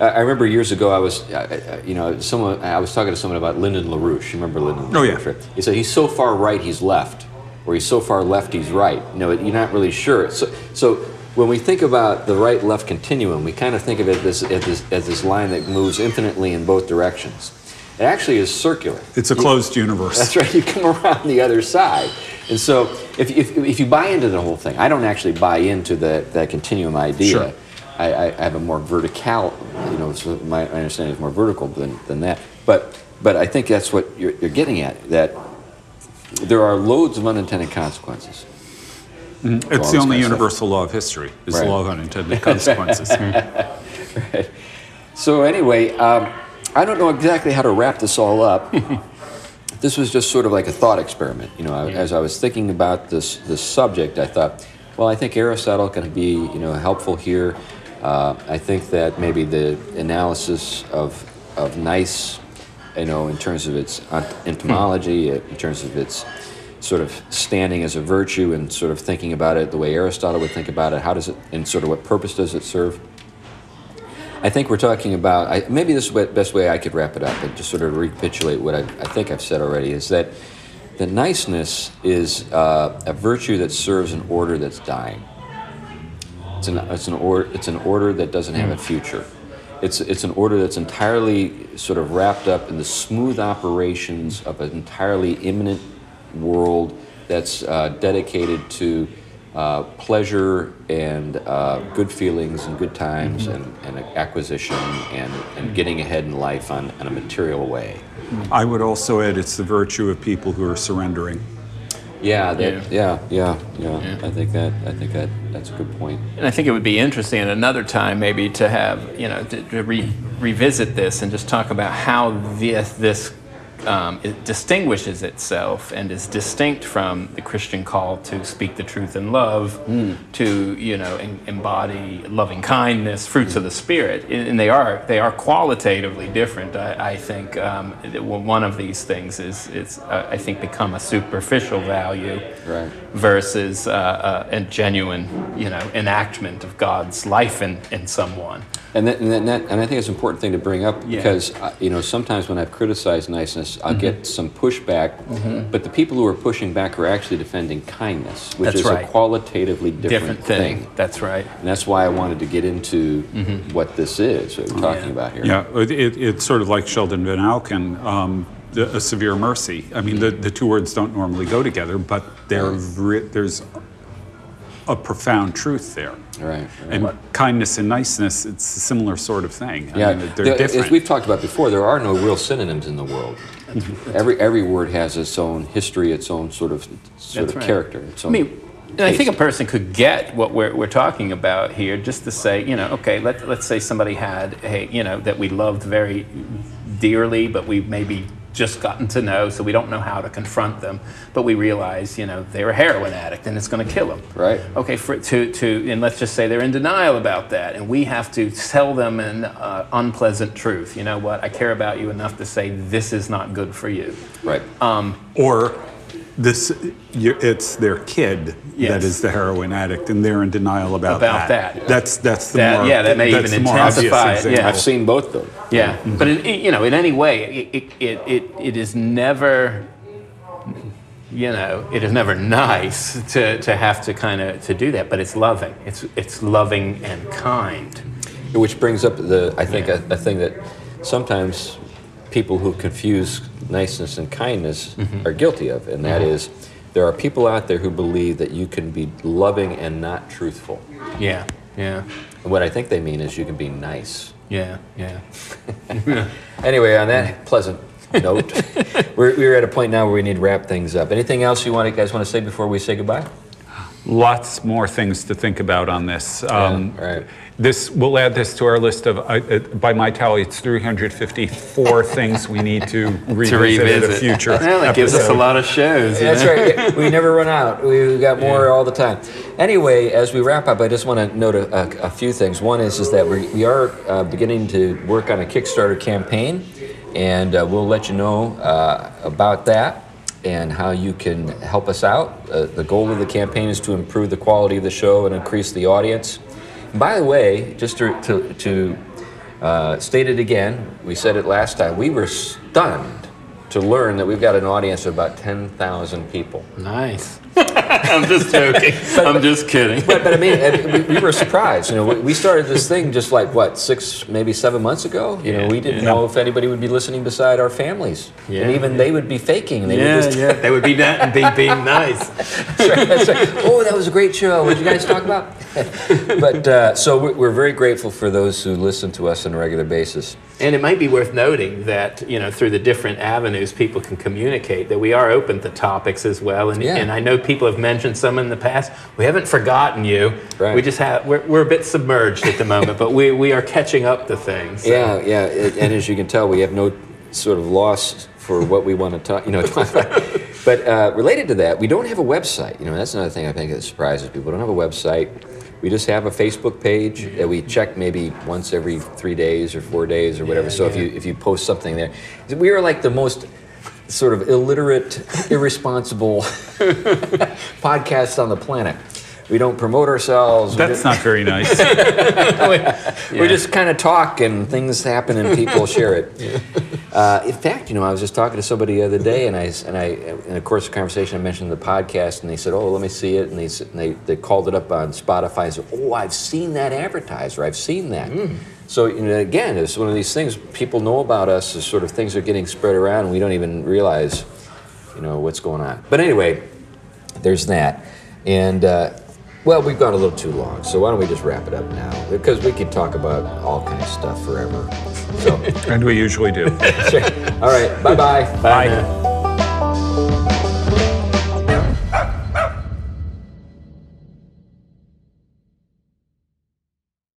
I remember years ago, I was, I- I- you know, someone. I was talking to someone about Lyndon LaRouche. You remember Lyndon? Oh, yeah. He said he's so far right, he's left, or he's so far left, he's right. You know, you're not really sure. So, so when we think about the right-left continuum, we kind of think of it as, as, this, as this line that moves infinitely in both directions. It actually is circular. It's a closed universe. That's right. You come around the other side, and so if, if, if you buy into the whole thing, I don't actually buy into the, that continuum idea. Sure. I, I have a more vertical, you know, so my, my understanding is more vertical than, than that. But but I think that's what you're, you're getting at. That there are loads of unintended consequences. It's Well, the only universal law of history. Is Right. the law of unintended consequences. So anyway, um, I don't know exactly how to wrap this all up. this was just sort of like a thought experiment. You know, I, as I was thinking about this this subject, I thought, well, I think Aristotle can be you know helpful here. Uh, I think that maybe the analysis of of nice, you know, in terms of its entomology, in terms of its sort of standing as a virtue, and sort of thinking about it the way Aristotle would think about it. How does it, and sort of what purpose does it serve? I think we're talking about, I, maybe this is the best way I could wrap it up and just sort of recapitulate what I, I think I've said already is that the niceness is uh, a virtue that serves an order that's dying. It's an, it's, an or, it's an order that doesn't have a future. It's, it's an order that's entirely sort of wrapped up in the smooth operations of an entirely immanent world that's uh, dedicated to uh, pleasure and uh, good feelings and good times and, and acquisition and, and getting ahead in life on, on a material way. I would also add it's the virtue of people who are surrendering. Yeah, that, yeah, yeah, yeah, I think that I think that that's a good point. And I think it would be interesting at another time maybe to have, you know, to, to re- revisit this and just talk about how this, this um, it distinguishes itself and is distinct from the Christian call to speak the truth in love, to, you know, en- embody loving kindness, fruits of the Spirit. And they are, they are qualitatively different. I, I think um, one of these things is, is uh, I think, become a superficial value Right. versus uh, uh, a genuine, you know, enactment of God's life in, in someone. And that, and, that, and that- and I think it's an important thing to bring up Yeah. Mm-hmm. because uh, you know sometimes when I've criticized niceness, I'll get some pushback, but the people who are pushing back are actually defending kindness, which That's is right. a qualitatively different, Different thing. That's right. And that's why I wanted to get into what this is, what we're talking Yeah. about here. Yeah, it, it, it's sort of like Sheldon Van Auken, um, the, a severe mercy. I mean, the, the two words don't normally go together, but re- there's a profound truth there. Right. right. And kindness and niceness, it's a similar sort of thing. I Yeah, mean, they're there- different. as we've talked about before, there are no real synonyms in the world. every every word has its own history, its own sort of sort That's of right. character. Its I mean, and I think a person could get what we're, we're talking about here just to say, you know, okay, let, let's say somebody had, hey, you know, that we loved very dearly, but we maybe just gotten to know, so we don't know how to confront them, but we realize, you know, they're a heroin addict and it's going to kill them. Right. Okay, for, to, to, and let's just say they're in denial about that, and we have to tell them an uh, unpleasant truth. You know what? I care about you enough to say this is not good for you. right. or this, you, it's their kid Yes. that is the heroin addict, and they're in denial about, About that. That's that's the That- more yeah, that may that's even the more obvious intensify it, yeah. I've seen both though. Yeah, but in, you know, in any way, it, it, it, it is never you know, it is never nice to, to have to kind of to do that, but it's loving. It's it's loving and kind. Which brings up the, I think, a, a thing that sometimes people who confuse niceness and kindness Mm-hmm. are guilty of, and that is there are people out there who believe that you can be loving and not truthful. Yeah, yeah, And what I think they mean is you can be nice. yeah, yeah. Anyway, on that pleasant note, we're, we're at a point now where we need to wrap things up. Anything else you want, guys want to say before we say goodbye? Lots more things to think about on this. Um, Yeah, right. This we'll add this to our list of. Uh, uh, by my tally, it's 354 things we need to revisit, To revisit. at a future. Well, that gives us a lot of shows. That's know? right. We never run out. We got more all the time. Anyway, as we wrap up, I just want to note a, a, a few things. One is is that we, we are uh, beginning to work on a Kickstarter campaign, and uh, we'll let you know uh, about that and how you can help us out. Uh, the goal of the campaign is to improve the quality of the show and increase the audience. By the way, just to, to, to uh, state it again, we said it last time, we were stunned to learn that we've got an audience of about 10,000 people. Nice. I'm just joking. I'm just kidding. But, but I mean, we, we were surprised. You know, we, started this thing just like what six, maybe seven months ago. You know, we didn't yeah. know if anybody would be listening beside our families, Yeah, and even they would be faking. They Yeah, would just, yeah. They would be, not, be being nice. That's right, that's right. Oh, that was a great show. What did you guys talk about? but uh, so we're very grateful for those who listen to us on a regular basis. And it might be worth noting that, you know, through the different avenues people can communicate, that we are open to topics as well. And, Yeah. and I know people have mentioned some in the past. We haven't forgotten you. Right. We just have, we're, we're a bit submerged at the moment, but we, we are catching up to things. So- Yeah, yeah, and as you can tell, we have no sort of loss for what we want to talk, you know, talk about. But uh, related to that, we don't have a website. You know, that's another thing I think that surprises people. We don't have a website. We just have a Facebook page that we check maybe once every three days or four days or whatever. Yeah, so if you if you post something there, we are like the most sort of illiterate, irresponsible podcast on the planet. We don't promote ourselves. We That's not very nice. we just kind of talk and things happen and people share it. Uh, in fact, you know, I was just talking to somebody the other day, and I s- and I in the course of conversation I mentioned the podcast, and they said, "Oh, let me see it," and they and they, they called it up on Spotify and said, "Oh, I've seen that advertiser. I've seen that." So you know, again, it's one of these things people know about us as sort of things are getting spread around, and we don't even realize, you know, what's going on. But anyway, there's that, and. Uh, well, we've gone a little too long, so why don't we just wrap it up now? Because we could talk about all kinds of stuff forever. So, and we usually do. all right, bye-bye. Bye.